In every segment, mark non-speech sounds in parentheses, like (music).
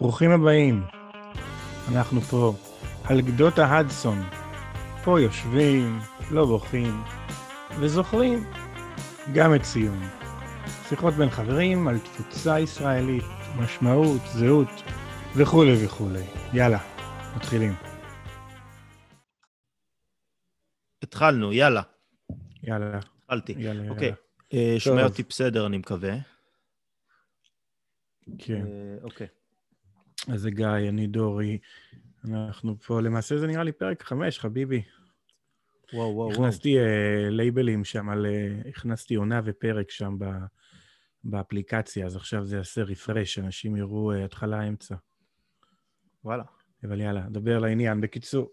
ברוכים הבאים. אנחנו פה, על גדות ההדסון. פה יושבים, לא בוכים, וזוכרים גם את ציון. שיחות בין חברים על תפוצה ישראלית, משמעות, זהות וכולי וכולי. יאללה, מתחילים. התחלנו, יאללה. יאללה. התחלתי. יאללה, אוקיי. יאללה. שומע טוב. אותי בסדר, אני מקווה. כן. אה, אוקיי. אז זה גיא, אני דורי. אנחנו פה, למעשה זה נראה לי פרק חמש, חביבי. וואו, וואו, וואו. הכנסתי אה, לייבלים שם על... אה, הכנסתי עונה ופרק שם ב, באפליקציה, אז עכשיו זה יעשה רפרש, אנשים יראו אה, התחלה, אמצע. וואלה. אבל יאללה, דבר לעניין. בקיצור,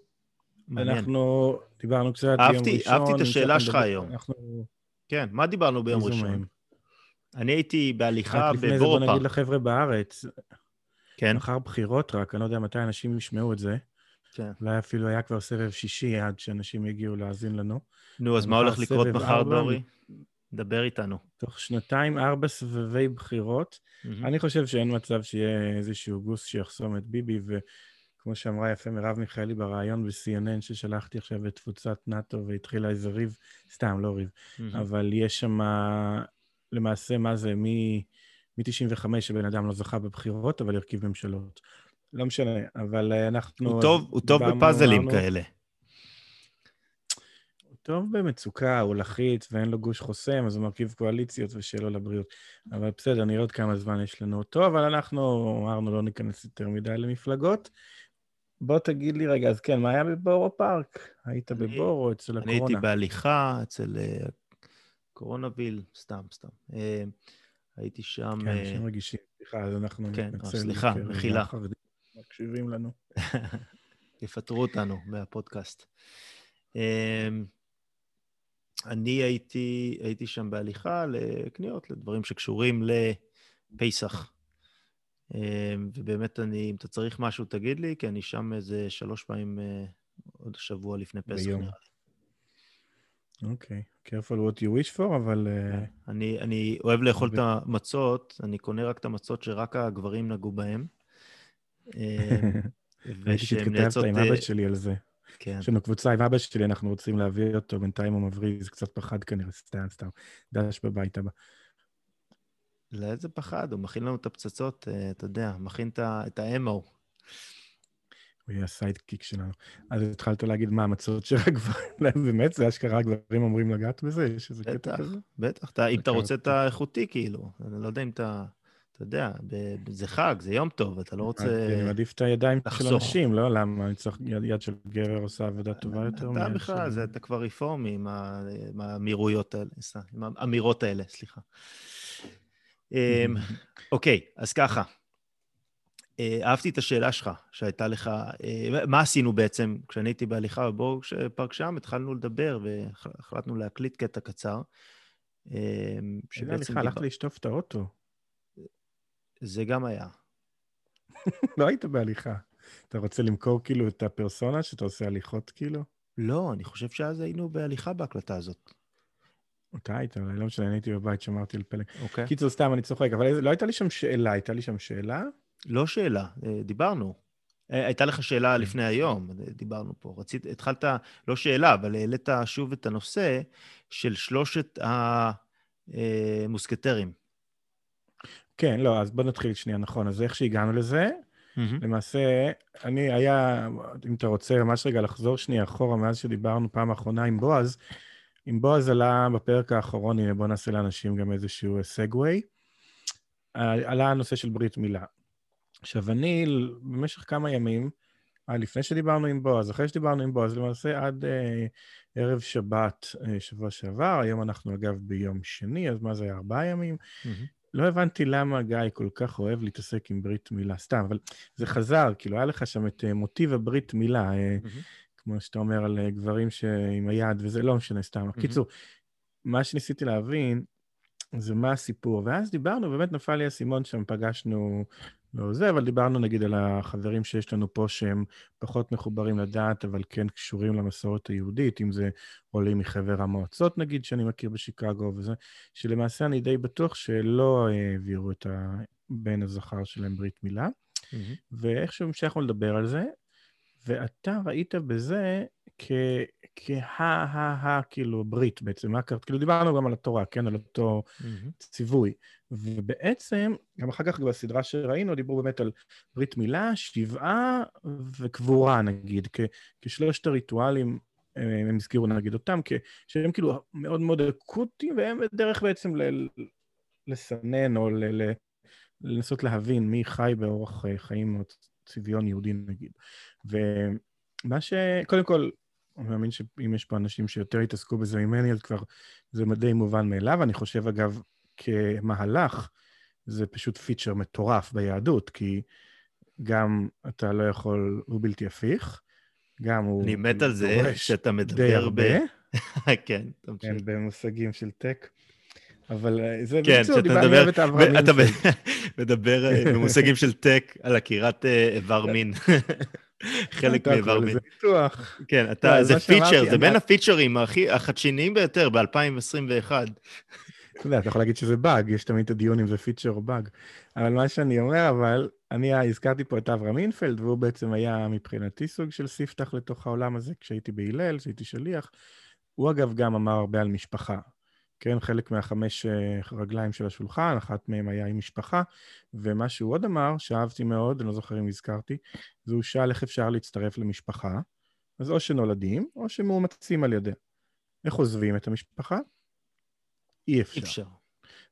מעניין. אנחנו דיברנו קצת אהבתי- ראשון. אהבתי את השאלה שלך היום. אנחנו כן, מה דיברנו ביום ראשון? אני הייתי בהליכה רק לפני זה בוא נגיד. לחבר'ה בארץ, כן, מחר בחירות רק, אני לא יודע מתי אנשים ישמעו את זה. כן. אולי אפילו היה כבר סבב שישי עד שאנשים יגיעו להאזין לנו. נו, אז מה הולך לקרות מחר, דורי? דבר איתנו. תוך שנתיים, ארבע סבבי בחירות. מהמם. אני חושב שאין מצב שיהיה איזשהו גוס שיחסום את ביבי, וכמו שאמרה יפה מרב מיכאלי בריאיון ב-CNN ששלחתי עכשיו את תפוצת נאט"ו והתחילה איזה ריב, סתם, לא ריב, מהמם. אבל יש שם למעשה, מה זה, מ-95 שבן אדם לא זכה בבחירות, אבל הרכיב ממשלות. לא משנה, אבל אה, אנחנו... הוא טוב- הוא טוב בפאזלים אמרנו, כאלה. הוא טוב במצוקה, הוא לחיץ ואין לו גוש חוסם, אז הוא מרכיב קואליציות ושיהיה לו לבריאות. אבל בסדר, נראה עוד כמה זמן יש לנו אותו, אבל אנחנו אמרנו לא ניכנס יותר מדי למפלגות. בוא תגיד לי רגע, אז כן, מה היה בבורו פארק? היית אני- בבורו אצל אני הייתי הקורונה? בהליכה אצל אה, קורונביל, סתם, סתם. אה, הייתי שם... כן, אה, אנשים רגישים, סליחה, אז אנחנו כן, נתנצל. סליחה, בקרב מחילה. מקשיבים לנו. (laughs) יפטרו אותנו מהפודקאסט. אמ, אני הייתי, הייתי שם בהליכה לקניות, לדברים שקשורים לפסח. אמ, ובאמת, אני, אם אתה צריך משהו, תגיד לי, כי אני שם איזה שלוש פעמים אה, עוד שבוע לפני פסח, ביום. נראה לי. אוקיי, careful what you wish for, אבל... אה, אני, אני אוהב לאכול את המצות, אני קונה רק את המצות שרק הגברים נגעו בהן. (laughs) ראיתי ושהן נאצות... עם אה, אבא שלי על זה. כן. יש לנו קבוצה עם אבא שלי, אנחנו רוצים להביא אותו, בינתיים הוא מבריז, קצת פחד כנראה, סתם, סתם. דש בבית הבא. לאיזה פחד, הוא מכין לנו את הפצצות, אה, אתה יודע, מכין את ה- יהיה הסיידקיק שלנו. אז התחלת להגיד מה המצות של הגברים, (laughs) באמת, זה אשכרה הגברים אמורים לגעת בזה? יש איזה קטע בטח, כזה? בטח. אתה, אם אתה אוקיי, רוצה את האיכותי, כאילו, אני לא יודע אם אתה, אתה יודע, זה חג, זה יום טוב, אתה לא רוצה... אני מעדיף את הידיים של. אנשים, לא? למה? אני צריך, יד של גבר עושה עבודה טובה יותר אתה בכלל, אתה כבר רפורמי עם האמירויות האלה, עם האמירות האלה, סליחה. אמ, (laughs) אוקיי, אז ככה. אה, אהבתי את השאלה שלך, שהייתה לך, אה, מה עשינו בעצם כשאני הייתי בהליכה בבורג פארק שם, התחלנו לדבר והחלטנו להקליט קטע קצר. אה, שבעצם הליכה, דיבר- הלכת לשטוף את האוטו. זה גם היה. (laughs) לא היית בהליכה. אתה רוצה למכור כאילו את הפרסונה שאתה עושה הליכות כאילו? לא, אני חושב שאז היינו בהליכה בהקלטה הזאת. אתה היית, אולי לא משנה, אני הייתי בבית, שמרתי על פלג. אוקיי. קיצור, סתם, אני צוחק, אבל לא הייתה לי שם שאלה, הייתה לי שם שאלה? לא שאלה, אה, דיברנו. אה, הייתה לך שאלה כן. לפני היום, אה, דיברנו פה. רצית, התחלת, לא שאלה, אבל העלית שוב את הנושא של שלושת המוסקטרים. כן, לא, אז בוא נתחיל שנייה, נכון. אז איך שהגענו לזה, למעשה, אני היה, אם אתה רוצה ממש רגע לחזור שנייה אחורה, מאז שדיברנו פעם האחרונה עם בועז, עם בועז עלה בפרק האחרון, הנה בוא נעשה לאנשים גם איזשהו סגווי, עלה הנושא של ברית מילה. עכשיו, אני במשך כמה ימים, אה, לפני שדיברנו עם בועז, אחרי שדיברנו עם בועז, למעשה עד אה, ערב שבת אה, שבוע שעבר, היום אנחנו אגב ביום שני, אז מה זה היה, ארבעה ימים? לא הבנתי למה גיא כל כך אוהב להתעסק עם ברית מילה, סתם, אבל זה חזר, כאילו, היה לך שם את אה, מוטיב הברית מילה, אה, כמו שאתה אומר על אה, גברים שעם היד וזה, לא משנה, סתם. קיצור, מה שניסיתי להבין זה מה הסיפור, ואז דיברנו, באמת נפל לי האסימון שם, פגשנו, לא זה, אבל דיברנו נגיד על החברים שיש לנו פה שהם פחות מחוברים לדעת, אבל כן קשורים למסורת היהודית, אם זה עולים מחבר המועצות נגיד, שאני מכיר בשיקגו וזה, שלמעשה אני די בטוח שלא העבירו את הבן הזכר שלהם ברית מילה. Mm-hmm. ואיכשהו המשכנו לדבר על זה, ואתה ראית בזה כ... כהה-ה-ה, כאילו, ברית בעצם, מה קרה? כאילו, דיברנו גם על התורה, כן? על אותו. ציווי. ובעצם, גם אחר כך בסדרה שראינו, דיברו באמת על ברית מילה, שבעה וקבורה, נגיד, כשלושת הריטואלים, אה, הם הזכירו נגיד אותם, שהם כאילו מאוד מאוד אקוטיים, והם דרך בעצם ל- לסנן או ל- ל- לנסות להבין מי חי באורח חיים או צביון יהודי, נגיד. ומה ש... קודם כל, אני מאמין שאם יש פה אנשים שיותר התעסקו בזה ממני, אז כבר זה די מובן מאליו. אני חושב, אגב, כמהלך, זה פשוט פיצ'ר מטורף ביהדות, כי גם אתה לא יכול, הוא בלתי הפיך, גם הוא... אני מת על זה שאתה מדבר ב... (laughs) כן, תמשיך. כן, במושגים של tech. אבל אה, זה כן, בקיצור, דיברנו מדבר, את אברהם אתה (laughs) מדבר אה, במושגים של טק על עקירת אה, איבר (laughs) מין. חלק מאיבר מין. זה ניתוח. כן, אתה, לא, זה feature, זה בין הפיצ'רים החדשניים ביותר ב-2021. אתה יודע, אתה יכול להגיד שזה באג, יש תמיד את הדיון אם זה feature או באג. אבל מה שאני אומר, אבל, אני הזכרתי פה את אברהם אינפלד, והוא בעצם היה מבחינתי סוג של ספתח לתוך העולם הזה כשהייתי בהלל, כשהייתי שליח. הוא אגב גם אמר הרבה על משפחה. כן, חלק מהחמש אה, רגליים של השולחן, אחת מהן היה עם משפחה, ומה שהוא עוד אמר, שאהבתי מאוד, אני לא זוכר אם הזכרתי, זה הוא שאל איך אפשר להצטרף למשפחה. אז או שנולדים, או שמאומצים על ידיה. איך עוזבים את המשפחה? אי אפשר. אפשר.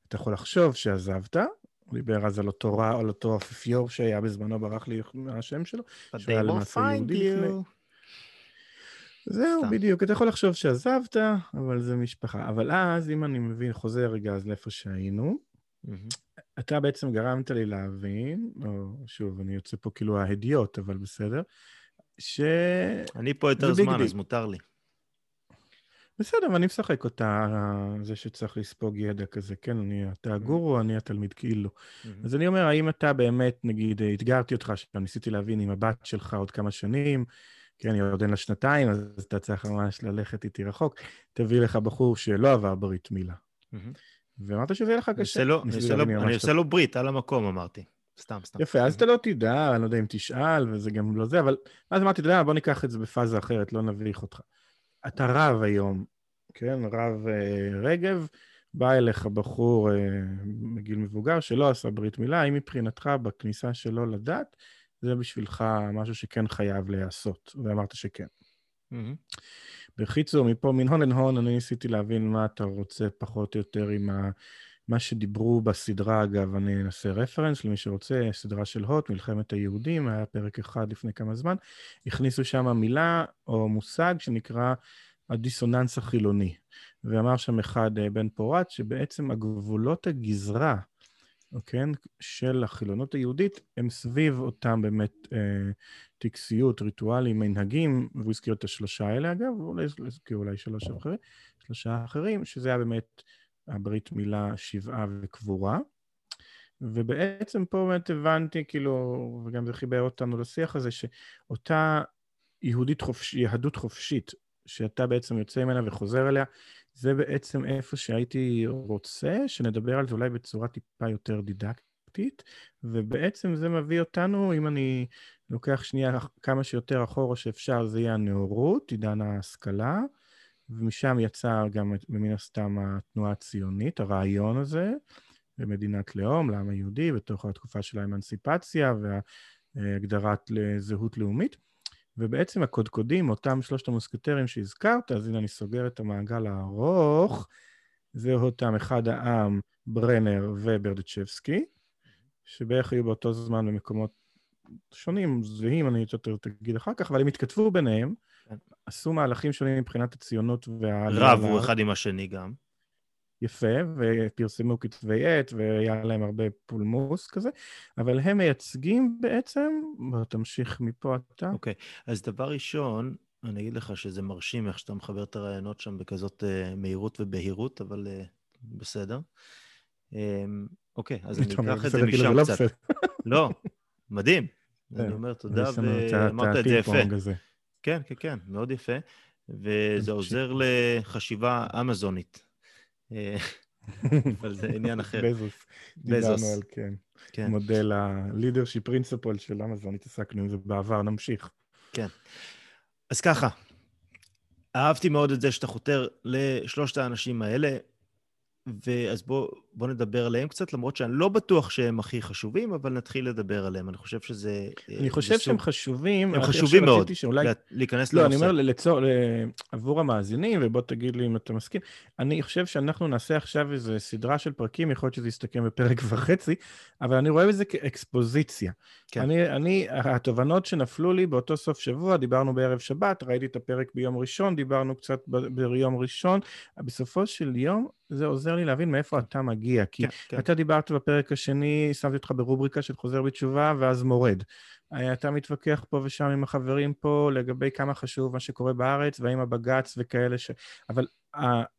אתה יכול לחשוב שעזבת, הוא דיבר אז על אותו רע, על אותו אפיפיור שהיה בזמנו, ברח לי מהשם שלו. But they will find you. זהו, בדיוק. אתה יכול לחשוב שעזבת, אבל זה משפחה. אבל אז, אם אני מבין, חוזר רגע אז לאיפה שהיינו, אתה בעצם גרמת לי להבין, או שוב, אני יוצא פה כאילו ההדיוט, אבל בסדר, ש... אני פה יותר זמן, אז מותר לי. בסדר, ואני משחק אותה, זה שצריך לספוג ידע כזה, כן, אני, אתה הגורו, אני התלמיד כאילו. אז אני אומר, האם אתה באמת, נגיד, אתגרתי אותך, שניסיתי להבין עם הבת שלך עוד כמה שנים, כן, היא עוד אין לה שנתיים, אז אתה צריך ממש ללכת איתי רחוק, תביא לך בחור שלא עבר ברית מילה. ואמרת שזה יהיה לך קשה. אני עושה לו ברית על המקום, אמרתי. סתם, סתם. יפה, אז אתה לא תדע, אני לא יודע אם תשאל, וזה גם לא זה, אבל אז אמרתי, אתה יודע, בוא ניקח את זה בפאזה אחרת, לא נביך אותך. אתה רב היום, כן, רב אה, רגב, בא אליך בחור אה, בגיל מבוגר שלא עשה ברית מילה, האם מבחינתך בכניסה שלו לדת, זה בשבילך משהו שכן חייב להיעשות, ואמרת שכן. Mm-hmm. בקיצור, מפה, מן הון להון, אני ניסיתי להבין מה אתה רוצה פחות או יותר עם ה... מה שדיברו בסדרה, אגב, אני אנסה רפרנס למי שרוצה, סדרה של הוט, מלחמת היהודים, היה פרק אחד לפני כמה זמן, הכניסו שם מילה או מושג שנקרא הדיסוננס החילוני. ואמר שם אחד, אה, בן פורת, שבעצם הגבולות הגזרה, כן, של החילונות היהודית, הם סביב אותם באמת אה, טקסיות, ריטואלים, מנהגים, והוא הזכיר את השלושה האלה אגב, ואולי הזכיר אולי שלושה אחרים, שלושה אחרים, שזה היה באמת הברית מילה, שבעה וקבורה. ובעצם פה באמת הבנתי, כאילו, וגם זה חיבר אותנו לשיח הזה, שאותה יהודית חופש, יהדות חופשית, שאתה בעצם יוצא ממנה וחוזר אליה, זה בעצם איפה שהייתי רוצה שנדבר על זה אולי בצורה טיפה יותר דידקטית, ובעצם זה מביא אותנו, אם אני לוקח שנייה כמה שיותר אחורה שאפשר, זה יהיה הנאורות, עידן ההשכלה, ומשם יצא גם מן הסתם התנועה הציונית, הרעיון הזה, במדינת לאום, לעם היהודי, בתוך התקופה של האמנסיפציה והגדרת לזהות לאומית. ובעצם הקודקודים, אותם שלושת המוסקטרים שהזכרת, אז הנה אני סוגר את המעגל הארוך, זה אותם אחד העם, ברנר וברדצ'בסקי, שבערך היו באותו זמן במקומות שונים, זהים, אני יותר תגיד אחר כך, אבל הם התכתבו ביניהם, כן. עשו מהלכים שונים מבחינת הציונות וה... רבו אחד עם השני גם. יפה, ופרסמו כתבי עת, והיה להם הרבה פולמוס כזה, אבל הם מייצגים בעצם, בוא תמשיך מפה אתה. אוקיי, okay. אז דבר ראשון, אני אגיד לך שזה מרשים איך שאתה מחבר את הרעיונות שם בכזאת uh, מהירות ובהירות, אבל uh, בסדר. Um, אוקיי, אז אני אקח את זה משם כאילו לא קצת. לא, מדהים. (laughs) כן, אני אומר תודה, ואמרת את זה יפה. כן, כן, כן, מאוד יפה. וזה עוזר לחשיבה אמזונית. אה, (laughs) אבל זה עניין אחר. בזוס. דיברנו על, כן. כן. מודל ה-leadership principle של אמזון, התעסקנו עם זה בעבר, נמשיך. כן. אז ככה, אהבתי מאוד את זה שאתה חותר לשלושת האנשים האלה. ואז בואו בוא נדבר עליהם קצת, למרות שאני לא בטוח שהם הכי חשובים, אבל נתחיל לדבר עליהם. אני חושב שזה... אה, אני חושב שהם חשובים. הם חשובים מאוד, שאולי... להיכנס לא, לנושא. לא, אני אומר לצור, עבור המאזינים, ובוא תגיד לי אם אתה מסכים. אני חושב שאנחנו נעשה עכשיו איזו סדרה של פרקים, יכול להיות שזה יסתכם בפרק (laughs) וחצי, אבל אני רואה בזה כאקספוזיציה. כן. אני, אני, התובנות שנפלו לי באותו סוף שבוע, דיברנו בערב שבת, ראיתי את הפרק ביום ראשון, דיברנו קצת ביום ראשון. בסופו של יום, זה עוזר לי להבין מאיפה אתה מגיע. כי כן, כן. אתה דיברת בפרק השני, שמתי אותך ברובריקה של חוזר בתשובה, ואז מורד. אה, אתה מתווכח פה ושם עם החברים פה לגבי כמה חשוב מה שקורה בארץ, והאם הבג"ץ וכאלה ש... אבל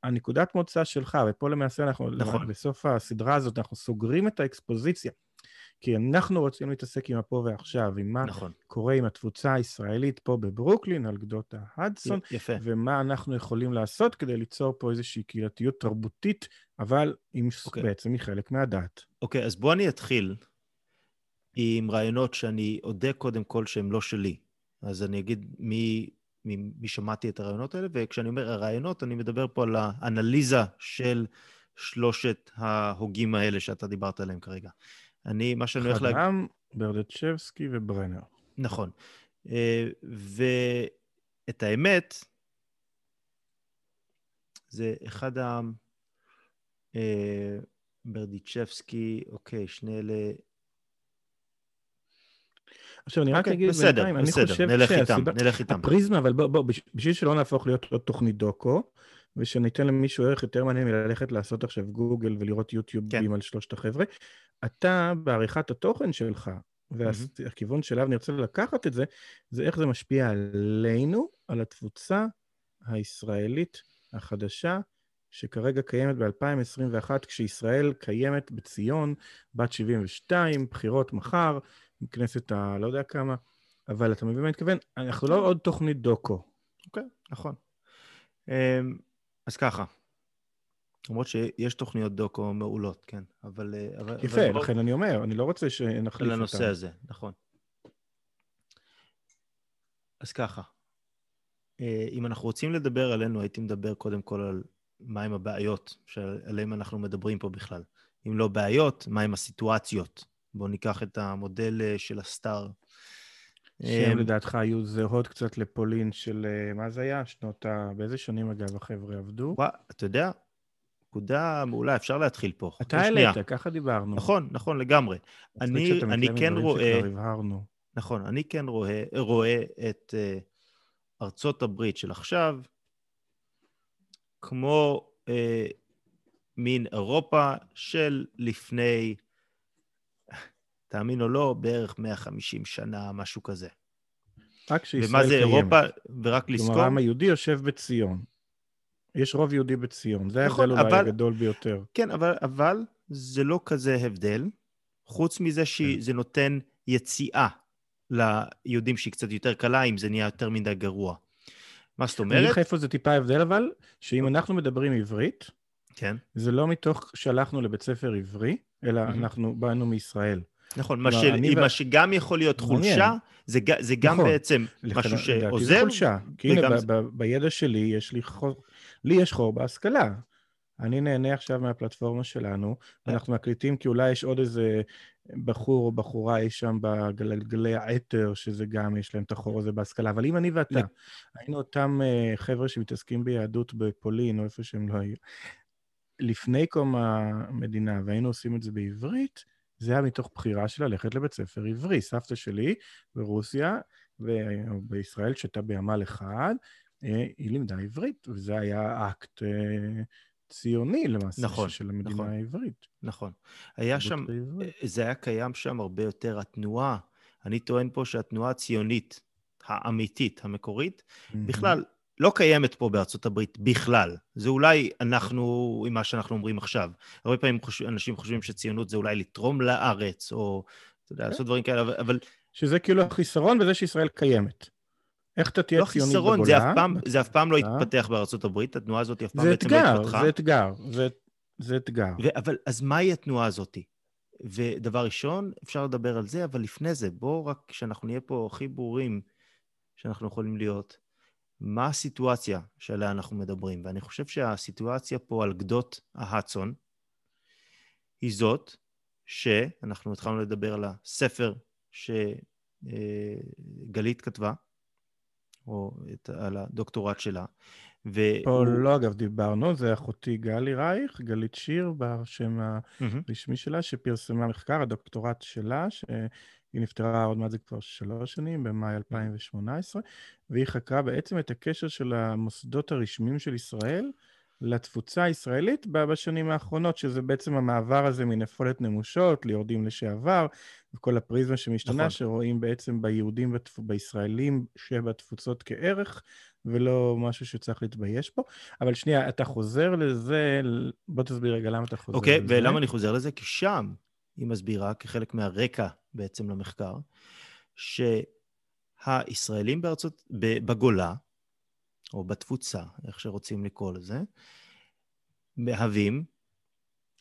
הנקודת מוצא שלך, ופה למעשה אנחנו, נכון. בסוף הסדרה הזאת, אנחנו סוגרים את האקספוזיציה. כי אנחנו רוצים להתעסק עם הפה ועכשיו, עם מה נכון. קורה עם התפוצה הישראלית פה בברוקלין, על גדות ההדסון, יפה. ומה אנחנו יכולים לעשות כדי ליצור פה איזושהי קהילתיות תרבותית, אבל עם, אוקיי. בעצם היא חלק מהדת. אוקיי, אז בוא אני אתחיל עם רעיונות שאני אודה קודם כל שהם לא שלי. אז אני אגיד מי, מי, מי שמעתי את הרעיונות האלה, וכשאני אומר הרעיונות, אני מדבר פה על האנליזה של שלושת ההוגים האלה שאתה דיברת עליהם כרגע. אני, מה שאני הולך להגיד... חנם, ברדצ'בסקי וברנר. נכון. אה, ואת האמת, זה אחד ה... אה, ברדיצ'בסקי, אוקיי, שני אלה... עכשיו, אני רק אוקיי, אגיד בסדר, בינתיים, בסדר, אני חושב נלך שהסיבה... איתם, נלך איתם. הפריזמה, אבל בוא, בוא, בשביל שלא נהפוך להיות עוד תוכנית דוקו, ושניתן למישהו ערך יותר מעניין מללכת לעשות עכשיו גוגל ולראות יוטיובים כן. על שלושת החבר'ה, אתה בעריכת התוכן שלך, והכיוון שאליו נרצה לקחת את זה, זה איך זה משפיע עלינו, על התפוצה הישראלית החדשה, שכרגע קיימת ב-2021, כשישראל קיימת בציון, בת 72, בחירות מחר, כנסת ה... לא יודע כמה, אבל אתה מבין מה אני מתכוון? אנחנו לא כן. עוד תוכנית דוקו. אוקיי, נכון. אמ, אז ככה, למרות שיש תוכניות דוקו מעולות, כן, אבל... אה, יפה, אבל לכן אני אומר, אני לא רוצה שנחליף אותם. לנושא הזה, נכון. אז ככה, אה, אם אנחנו רוצים לדבר עלינו, הייתי מדבר קודם כל על מהם הבעיות שעליהן אנחנו מדברים פה בכלל. אם לא בעיות, מהם הסיטואציות. בואו ניקח את המודל אה, של הסטאר. שהם לדעתך היו זהות קצת לפולין של, מה זה היה? שנות ה... באיזה שנים אגב החבר'ה עבדו? ווא, אתה יודע, נקודה מעולה, אפשר להתחיל פה. אתה העלית, ככה דיברנו. נכון, נכון, לגמרי. אני, אני כן רואה... נכון, אני כן רואה, רואה את uh, ארצות הברית של עכשיו כמו uh, מין אירופה של לפני, תאמין או לא, בערך 150 שנה, משהו כזה. רק שישראל קיימת. ומה זה אירופה, ורק לזכור... כלומר, העם היהודי יושב בציון. יש רוב יהודי בציון, זה נכון, ההבדל אולי הגדול ביותר. כן, אבל, אבל זה לא כזה הבדל, חוץ מזה שזה כן. נותן יציאה ליהודים שהיא קצת יותר קלה, אם זה נהיה יותר מדי גרוע. מה זאת אומרת? אני אגיד לך איפה זה טיפה הבדל, אבל, שאם אוקיי. אנחנו מדברים עברית, כן. זה לא מתוך שהלכנו לבית ספר עברי, אלא mm-hmm. אנחנו באנו מישראל. נכון, מה, של, ו... מה שגם יכול להיות חולשה, זה, זה גם נכון. בעצם משהו שעוזר. זה חולשה, כי הנה, בידע שלי יש לי חור, לי יש חור בהשכלה. אני נהנה עכשיו מהפלטפורמה שלנו, ואנחנו מקליטים כי אולי יש עוד איזה בחור או בחורה אי שם בגלגלי האתר, שזה גם, יש להם את החור הזה בהשכלה. אבל אם אני ואתה היינו אותם uh, חבר'ה שמתעסקים ביהדות בפולין, או איפה שהם לא היו, לפני קום המדינה, והיינו עושים את זה בעברית, זה היה מתוך בחירה של ללכת לבית ספר עברי. סבתא שלי ברוסיה ובישראל שהייתה בימ"ל אחד, אה, היא לימדה עברית, וזה היה אקט אה, ציוני למעשה נכון, של המדינה נכון, העברית. נכון. היה שם, העברית. אה, זה היה קיים שם הרבה יותר, התנועה, אני טוען פה שהתנועה הציונית האמיתית, המקורית, mm-hmm. בכלל לא קיימת פה בארצות הברית בכלל. זה אולי אנחנו, עם מה שאנחנו אומרים עכשיו. הרבה פעמים חושב, אנשים חושבים שציונות זה אולי לתרום לארץ, או, אתה יודע, לעשות דברים כאלה, אבל... שזה כאילו החיסרון בזה שישראל קיימת. איך אתה תהיה לא ציוני בגולה? לא חיסרון, זה אף פעם לא התפתח בארצות הברית, התנועה הזאת אף פעם בעצם לא התפתחה. זה אתגר, זה אתגר. זה אתגר. ו- אבל אז מהי התנועה הזאת? ודבר ראשון, אפשר לדבר על זה, אבל לפני זה, בואו רק, כשאנחנו נהיה פה הכי ברורים שאנחנו יכולים להיות, מה הסיטואציה שעליה אנחנו מדברים? ואני חושב שהסיטואציה פה על גדות ההדסון היא זאת שאנחנו התחלנו לדבר על הספר שגלית כתבה, או את, על הדוקטורט שלה. ו... פה לא, אגב, דיברנו, זה אחותי גלי רייך, גלית שיר, בשם הרשמי שלה, שפרסמה מחקר, הדוקטורט שלה, שהיא נפטרה עוד מעט זה כבר שלוש שנים, במאי 2018, והיא חקרה בעצם את הקשר של המוסדות הרשמיים של ישראל לתפוצה הישראלית בשנים האחרונות, שזה בעצם המעבר הזה מנפולת נמושות ליורדים לשעבר, וכל הפריזמה שמשתנה, נכון. שרואים בעצם ביהודים, בתפ... בישראלים שבתפוצות כערך, ולא משהו שצריך להתבייש בו. אבל שנייה, אתה חוזר לזה, בוא תסביר רגע למה אתה חוזר okay, לזה. אוקיי, ולמה אני חוזר לזה? כי שם היא מסבירה, כחלק מהרקע בעצם למחקר, שהישראלים בארצות, בגולה, או בתפוצה, איך שרוצים לקרוא לזה, מהווים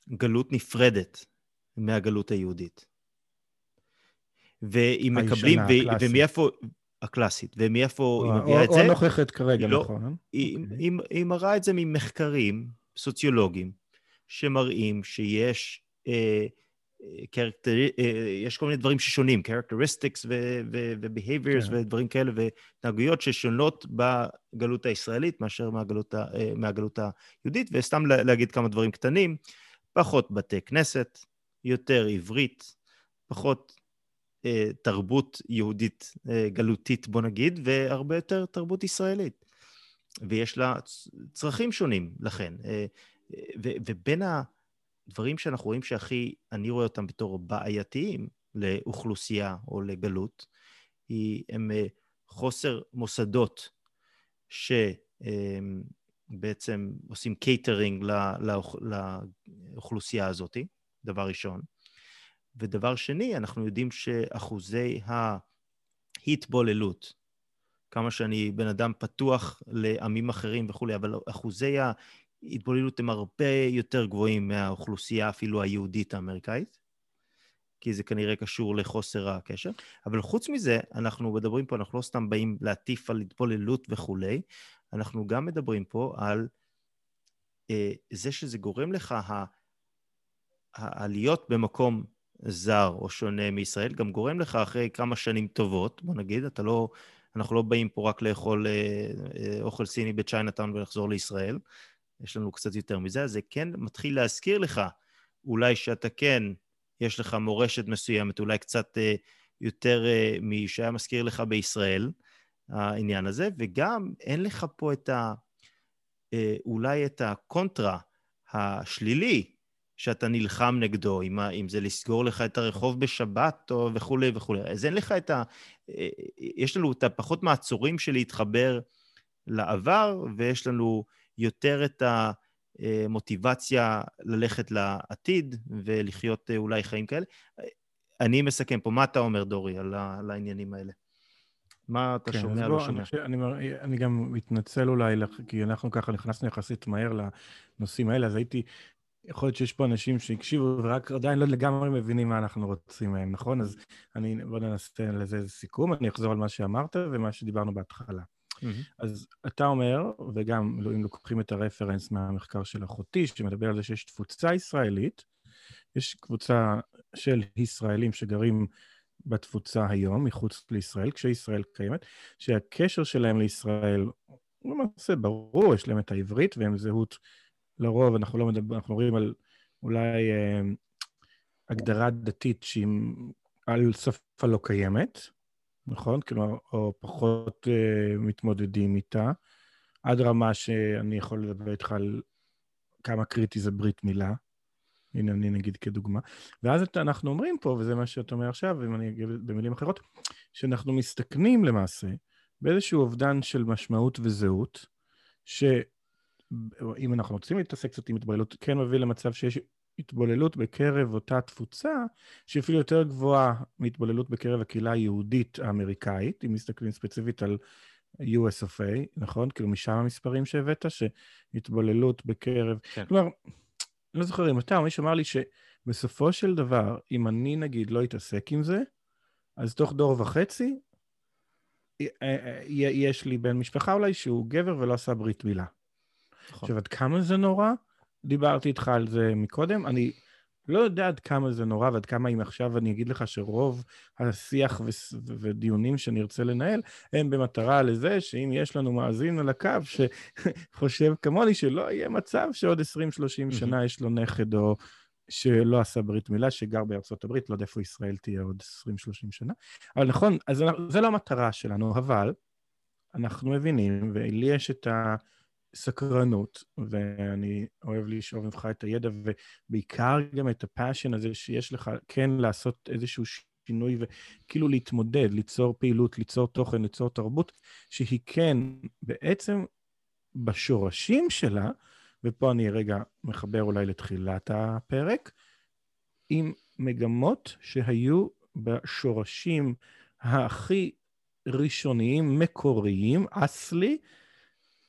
גלות נפרדת מהגלות היהודית. ואם מקבלים, ו- ומאיפה, הקלאסית, ומאיפה היא מביאה את זה? או נוכחת כרגע, לא, נכון. היא, okay. היא, היא מראה את זה ממחקרים סוציולוגיים, שמראים שיש אה, קרקטר... אה, יש כל מיני דברים ששונים, characteristics ו-behaviors כן. ודברים כאלה, והתנהגויות ששונות בגלות הישראלית מאשר מהגלות, אה, מהגלות היהודית, וסתם להגיד כמה דברים קטנים, פחות בתי כנסת, יותר עברית, פחות אה, תרבות יהודית גלותית, בוא נגיד, והרבה יותר תרבות ישראלית. ויש לה צרכים שונים, לכן. ובין ה... דברים שאנחנו רואים שהכי, אני רואה אותם בתור בעייתיים לאוכלוסייה או לגלות, היא, הם אה, חוסר מוסדות שבעצם עושים קייטרינג לאוכלוסייה הזאת, דבר ראשון. ודבר שני, אנחנו יודעים שאחוזי ההתבוללות, כמה שאני בן אדם פתוח לעמים אחרים וכולי, אבל אחוזי התבוללות הם הרבה יותר גבוהים מהאוכלוסייה אפילו היהודית האמריקאית, כי זה כנראה קשור לחוסר הקשר. אבל חוץ מזה, אנחנו מדברים פה, אנחנו לא סתם באים להטיף על התבוללות וכולי, אנחנו גם מדברים פה על אה, זה שזה גורם לך, הלהיות במקום זר או שונה מישראל, גם גורם לך אחרי כמה שנים טובות, בוא נגיד, אתה לא, אנחנו לא באים פה רק לאכול אה, אה, אוכל סיני בצ'יינאטאון ולחזור לישראל, יש לנו קצת יותר מזה, זה כן מתחיל להזכיר לך, אולי שאתה כן, יש לך מורשת מסוימת, אולי קצת אה, יותר אה, משהיה מזכיר לך בישראל, העניין הזה, וגם אין לך פה את ה... אה, אולי את הקונטרה השלילי שאתה נלחם נגדו, אם, אם זה לסגור לך את הרחוב בשבת או וכולי וכולי. אז אין לך את ה... אה, יש לנו את הפחות מעצורים של להתחבר לעבר, ויש לנו יותר את המוטיבציה ללכת לעתיד ולחיות אה, אולי חיים כאלה. אני מסכם פה, מה אתה אומר, דורי, על, העניינים האלה? מה אתה כן, שומע, לא שומע? אני, אני, אני גם מתנצל אולי, כי אנחנו ככה נכנסנו יחסית מהר לנושאים האלה, אז הייתי, יכול להיות שיש פה אנשים שהקשיבו ורק עדיין לא לגמרי מבינים מה אנחנו רוצים מהם, נכון? אז אני, בוא ננסה לזה סיכום, אני אחזור על מה שאמרת ומה שדיברנו בהתחלה. Mm-hmm. אז אתה אומר, וגם אם לוקחים את הרפרנס מהמחקר של אחותי, שמדבר על זה שיש תפוצה ישראלית, יש קבוצה של ישראלים שגרים בתפוצה היום, מחוץ לישראל, כשישראל קיימת, שהקשר שלהם לישראל הוא למעשה ברור, יש להם את העברית והם זהות, לרוב אנחנו לא מדבר, אנחנו מדברים על אולי אה, הגדרה דתית שהיא על שפה לא קיימת, נכון? כלומר, או פחות uh, מתמודדים איתה, עד רמה שאני יכול לדבר איתך על כמה קריטי זה ברית מילה. הנה, אני נגיד כדוגמה. ואז אנחנו אומרים פה, וזה מה שאתה אומר עכשיו, אם אני אגיד במילים אחרות, שאנחנו מסתכנים למעשה באיזשהו אובדן של משמעות וזהות, שאם אנחנו רוצים להתעסק קצת עם התבוללות, כן מביא למצב שיש התבוללות בקרב אותה תפוצה, שהיא אפילו יותר גבוהה מהתבוללות בקרב הקהילה היהודית האמריקאית, אם מסתכלים ספציפית על US of A, נכון? כאילו משם המספרים שהבאת, שהתבוללות בקרב... כן. כלומר, לא זוכר אם אתה או מישהו אמר לי שבסופו של דבר, אם אני נגיד לא אתעסק עם זה, אז תוך דור וחצי, אה, אה, יש לי בן משפחה אולי שהוא גבר ולא עשה ברית מילה. נכון. עכשיו, עד כמה זה נורא? דיברתי איתך על זה מקודם. אני לא יודע עד כמה זה נורא ועד כמה אם עכשיו אני אגיד לך שרוב השיח ו- ודיונים שנרצה לנהל הם במטרה לזה שאם יש לנו מאזין על הקו שחושב כמוני שלא יהיה מצב שעוד 20-30 שנה יש לו נכד או שלא עשה ברית מילה, שגר בארצות הברית, לא יודע איפה ישראל תהיה עוד 20-30 שנה. אבל נכון, אז זה לא המטרה שלנו, אבל אנחנו מבינים, ולי יש את ה... סקרנות, ואני אוהב לשאוב ממך את הידע, ובעיקר גם את הפאשן הזה שיש לך, כן לעשות איזשהו שינוי וכאילו להתמודד, ליצור פעילות, ליצור תוכן, ליצור תרבות, שהיא כן בעצם בשורשים שלה, ופה אני רגע מחבר אולי לתחילת הפרק, עם מגמות שהיו בשורשים הכי ראשוניים, מקוריים, אסלי,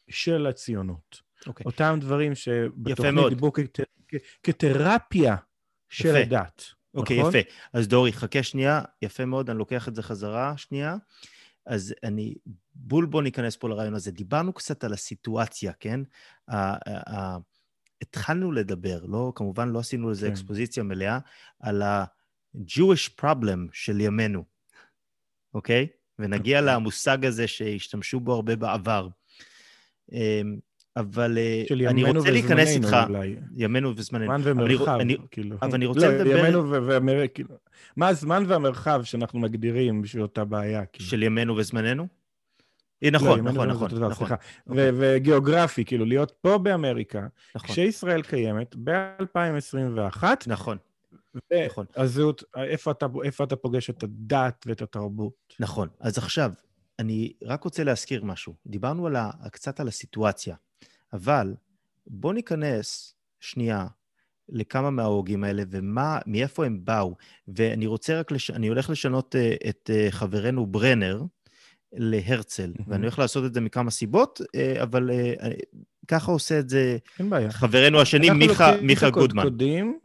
של הציונות. Okay. אוקיי. אותם דברים שבתוכנית דיברו כת, כתרפיה של יפה. הדת. אוקיי, okay, יפה. אז דורי, חכה שנייה, יפה מאוד, אני לוקח את זה חזרה שנייה. אז אני, בול בוא ניכנס פה לרעיון הזה. דיברנו קצת על הסיטואציה, כן? התחלנו לדבר, לא, כמובן לא עשינו לזה כן. אקספוזיציה מלאה, על ה-Jewish problem של ימינו, אוקיי? ונגיע אוקיי. למושג הזה שהשתמשו בו הרבה בעבר. אמ, אבל אה, אני רוצה להיכנס איתך, אולי. ימינו וזמננו. זמן ומרחב, אני, כאילו. אבל אני רוצה לא, לדבר... ימינו ומרחב, כאילו. מה הזמן והמרחב שאנחנו מגדירים בשביל אותה בעיה? כאילו? של ימינו וזמננו? אה, נכון, לא, נכון, נכון, דבר, נכון. סליחה. אוקיי. וגיאוגרפי, כאילו, להיות פה באמריקה, נכון. כשישראל קיימת, ב-2021, נכון. נכון. הזהות, איפה אתה, איפה אתה פוגש את הדת ואת התרבות? נכון. אז עכשיו, אני רק רוצה להזכיר משהו. דיברנו על ה, קצת על הסיטואציה, אבל בואו ניכנס שנייה לכמה מההוגים האלה ומאיפה הם באו. ואני רוצה רק, לש... אני הולך לשנות uh, את uh, חברנו ברנר להרצל, mm-hmm. ואני הולך לעשות את זה מכמה סיבות, uh, אבל uh, ככה עושה את זה חברנו השני, מיכה, מיכה גודמן. הקודקודים.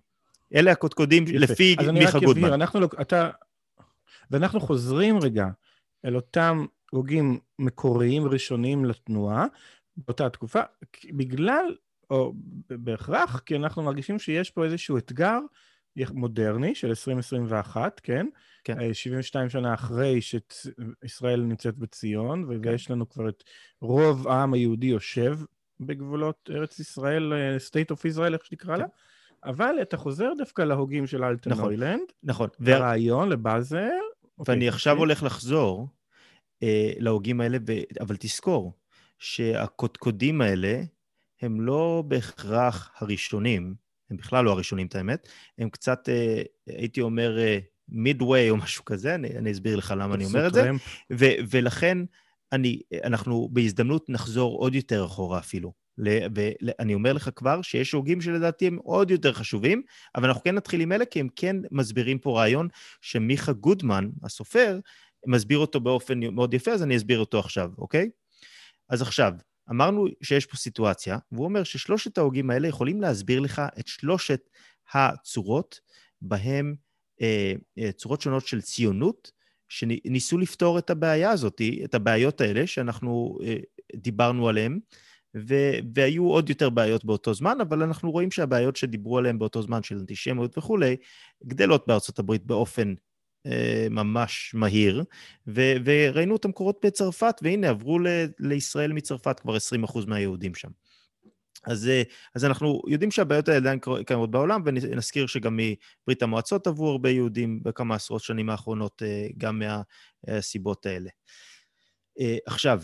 אלה הקודקודים לפי מיכה גודמן. אז אני רק אבהיר, אנחנו, אתה, ואנחנו חוזרים רגע אל אותם הוגים מקוריים ראשוניים לתנועה באותה תקופה, בגלל, או בהכרח, כי אנחנו מרגישים שיש פה איזשהו אתגר מודרני של 2021, כן? כן. 72 אה, שנה אחרי שישראל נמצאת בציון, כן. ויש לנו כבר את רוב העם היהודי יושב בגבולות ארץ ישראל, אה, state of Israel, איך שנקרא כן. לה. אבל אתה חוזר דווקא להוגים של אלטן נכון. נכון. לרעיון, לבאזל. ואני אוקיי, עכשיו אוקיי. הולך לחזור אה, להוגים האלה, ו... אבל תזכור שהקודקודים האלה הם לא בהכרח הראשונים, הם בכלל לא הראשונים, את האמת, הם קצת, אה, הייתי אומר, מידווי אה, או משהו כזה, אני, אני אסביר לך למה אני אומר את זה, ו, ולכן אני, אנחנו בהזדמנות נחזור עוד יותר אחורה אפילו. ואני אומר לך כבר שיש הוגים שלדעתי הם עוד יותר חשובים, אבל אנחנו כן נתחיל עם אלה, כי הם כן מסבירים פה רעיון שמיכה גודמן, הסופר, מסביר אותו באופן מאוד יפה, אז אני אסביר אותו עכשיו, אוקיי? אז עכשיו, אמרנו שיש פה סיטואציה, והוא אומר ששלושת ההוגים האלה יכולים להסביר לך את שלושת הצורות בהם, אה, אה, צורות שונות של ציונות, שניסו לפתור את הבעיה הזאת, את הבעיות האלה שאנחנו אה, דיברנו עליהן, ו- והיו עוד יותר בעיות באותו זמן, אבל אנחנו רואים שהבעיות שדיברו עליהן באותו זמן של אנטישמיות וכולי, גדלות בארצות הברית באופן ממש מהיר, ו- וראינו אותם קורות בצרפת, והנה, עברו ל- לישראל מצרפת כבר 20% מהיהודים שם. אז, אה, אז אנחנו יודעים שהבעיות האלה עדיין קיימות בעולם, ונזכיר שגם מברית המועצות עברו הרבה יהודים בכמה עשרות שנים האחרונות, אה, גם מהסיבות האלה. עכשיו,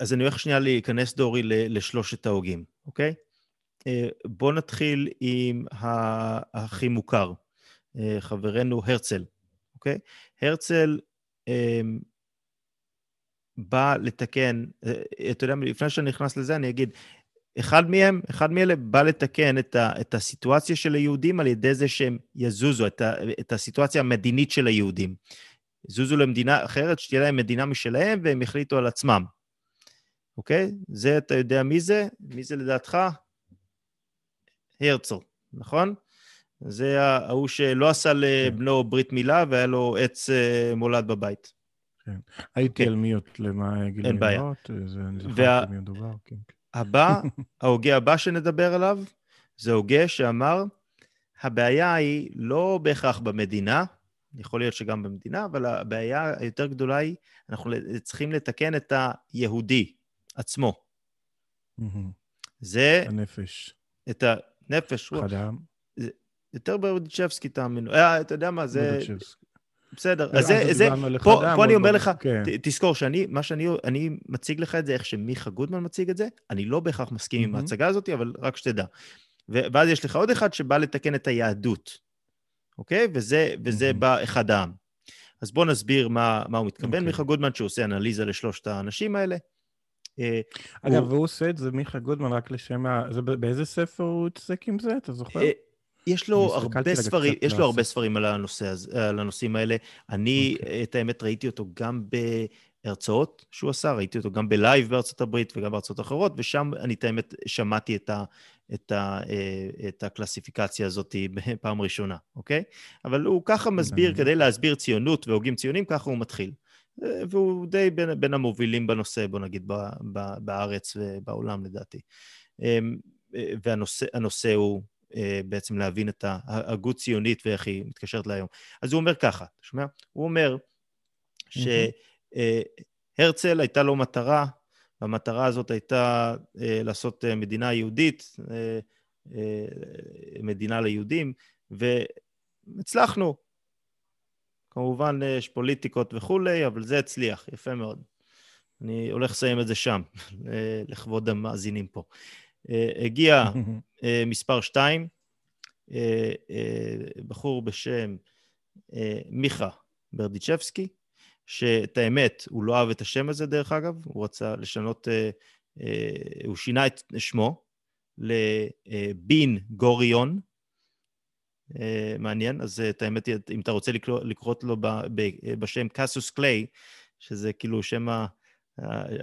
אז אני הולך שנייה להיכנס, דורי, לשלושת ההוגים, אוקיי? בואו נתחיל עם הכי מוכר, אה, חברנו הרצל, אוקיי? הרצל אה, בא לתקן, אה, אתה יודע, לפני שאני נכנס לזה, אני אגיד, אחד מהם, אחד מאלה בא לתקן את, ה, את הסיטואציה של היהודים על ידי זה שהם יזוזו, את, ה, את הסיטואציה המדינית של היהודים. יזוזו למדינה אחרת, שתהיה להם מדינה משלהם, והם יחליטו על עצמם. אוקיי? זה, אתה יודע מי זה? מי זה לדעתך? הרצל, נכון? זה ההוא שלא עשה לבנו כן. ברית מילה והיה לו עץ אה, מולד בבית. כן. הייתי כן. על מיוט למה גילוי אין בעיה. זה אני זוכר מי מדובר. כן. כן. הבא, (laughs) ההוגה הבא שנדבר עליו, זה הוגה שאמר, הבעיה היא לא בהכרח במדינה, יכול להיות שגם במדינה, אבל הבעיה היותר גדולה היא, אנחנו צריכים לתקן את היהודי עצמו. זה... הנפש. את הנפש. אחד העם. יותר ברדיצ'בסקי, תאמינו. אה, אתה יודע מה, זה... בסדר, אז זה, זה, פה, פה אני אומר לך, כן. תזכור שאני, מה שאני אני מציג לך את זה, איך שמיכה גודמן מציג את זה, אני לא בהכרח מסכים mm-hmm. עם ההצגה הזאת, אבל רק שתדע. ואז יש לך עוד אחד שבא לתקן את היהדות, אוקיי? וזה, וזה mm-hmm. בא אחד העם. אז בואו נסביר מה, מה הוא מתכוון, okay. אוקיי. מיכה גודמן, שהוא אנליזה לשלושת האנשים האלה. אה, אגב, הוא... והוא עושה את זה, מיכה גודמן, רק לשם ה... זה באיזה ספר הוא התעסק עם זה? אתה זוכר? יש לו הרבה ספרים, יש לו הרבה ספרים על, הנושא, על הנושאים האלה. אני, okay. אוקיי. את האמת, ראיתי אותו גם בהרצאות שהוא עשה, ראיתי אותו גם בלייב בארצות הברית וגם בארצות אחרות, ושם אני, את האמת, שמעתי את, ה, את, ה, אה, את הקלסיפיקציה הזאת (laughs) בפעם ראשונה, אוקיי? אבל הוא ככה מסביר, כדי להסביר ציונות והוגים ציונים, ככה הוא מתחיל. אה, והוא די בין, בין המובילים בנושא, בוא נגיד, ב, ב, בארץ ובעולם, לדעתי. אמ, אה, והנושא הוא בעצם להבין את ההגות ציונית ואיך היא מתקשרת להיום. אז הוא אומר ככה, אתה שומע? הוא אומר שהרצל הייתה לו מטרה, והמטרה הזאת הייתה לעשות מדינה יהודית, מדינה ליהודים, והצלחנו. כמובן יש פוליטיקות וכולי, אבל זה הצליח, יפה מאוד. אני הולך לסיים את זה שם, (laughs) לכבוד המאזינים פה. הגיע (laughs) מספר 2, בחור בשם מיכה ברדיצ'בסקי, שאת האמת, הוא לא אהב את השם הזה דרך אגב, הוא רצה לשנות, הוא שינה את שמו לבין גוריון, מעניין, אז את האמת, אם אתה רוצה לקרוא לו בשם קאסוס קליי, שזה כאילו שם ה...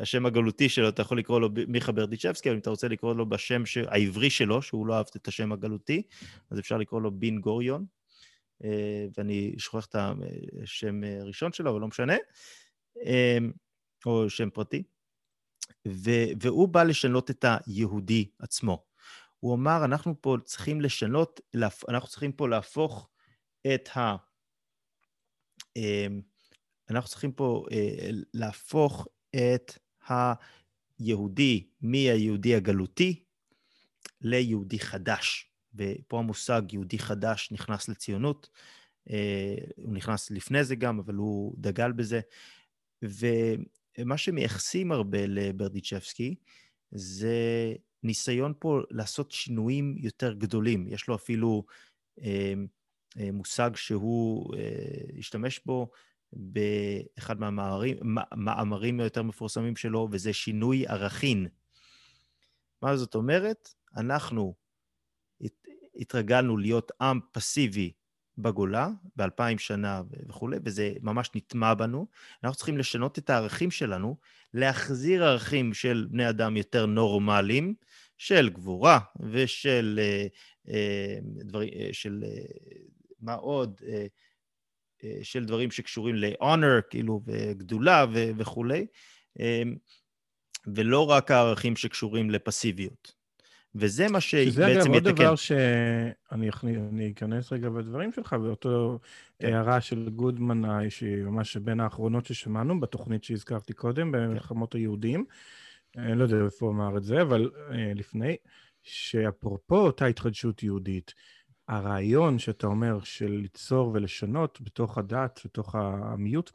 השם הגלותי שלו, אתה יכול לקרוא לו מיכה ברדיצ'בסקי, אבל אם אתה רוצה לקרוא לו בשם ש... העברי שלו, שהוא לא אהב את השם הגלותי, אז אפשר לקרוא לו בין גוריון, אה, ואני שוכח את השם הראשון שלו, אבל לא משנה, אה, או שם פרטי. ו... והוא בא לשנות את היהודי עצמו. הוא אמר, אנחנו פה צריכים לשנות, אנחנו צריכים פה להפוך את ה... אה, אנחנו צריכים פה להפוך את היהודי מהיהודי הגלותי ליהודי חדש. ופה המושג יהודי חדש נכנס לציונות. אה, הוא נכנס לפני זה גם, אבל הוא דגל בזה. ומה שמייחסים הרבה לברדיצ'בסקי זה ניסיון פה לעשות שינויים יותר גדולים. יש לו אפילו אה, אה, מושג שהוא השתמש בו באחד מהמאמרים היותר מפורסמים שלו, וזה שינוי ערכין. מה זאת אומרת? אנחנו התרגלנו להיות עם פסיבי בגולה, באלפיים שנה וכולי, וזה ממש נטמע בנו. אנחנו צריכים לשנות את הערכים שלנו, להחזיר ערכים של בני אדם יותר נורמליים, של גבורה ושל אה, אה, דברים, אה, של מה עוד? של דברים שקשורים ל-honor, כאילו, וגדולה ו- וכולי, אמ, ולא רק הערכים שקשורים לפסיביות. וזה מה שבעצם יתקן. שזה אגב עוד דבר שאני אני אכנס רגע בדברים שלך, באותו כן. הערה של גודמן, שהיא ממש בין האחרונות ששמענו בתוכנית שהזכרתי קודם, במלחמות היהודים. אני לא יודע איפה הוא אמר את זה, אבל אה, לפני, שאפרופו אותה התחדשות יהודית, הרעיון שאתה אומר של ליצור ולשנות בתוך הדת, בתוך המיעוט,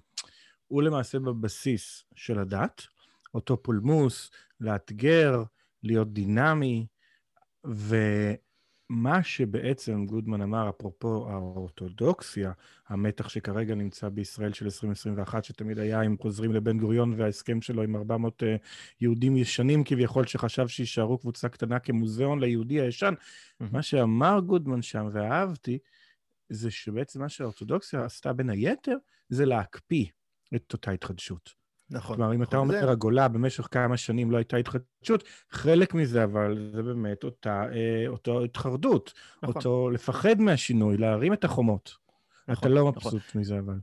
הוא למעשה בבסיס של הדת, אותו פולמוס, לאתגר, להיות דינמי, ו... מה שבעצם גודמן אמר, אפרופו האורתודוקסיה, המתח שכרגע נמצא בישראל של 2021, שתמיד היה אם חוזרים לבן גוריון וההסכם שלו עם 400 uh, אה, יהודים ישנים כביכול, שחשב שיישארו קבוצה קטנה כמוזיאון ליהודי הישן. Mm-hmm. מה שאמר גודמן שם, ואהבתי, זה שבעצם מה שהאורתודוקסיה עשתה בין היתר, זה להקפיא את אותה התחדשות. נכון. כלומר, אם אתה נכון. זה- אומר הגולה במשך כמה שנים לא הייתה התחדשות, חלק מזה, אבל זה באמת אותה, אה, אותו התחרדות, נכון. אותו לפחד מהשינוי, להרים את החומות. אתה נכון, לא נכון. מבסוט מזה, אבל.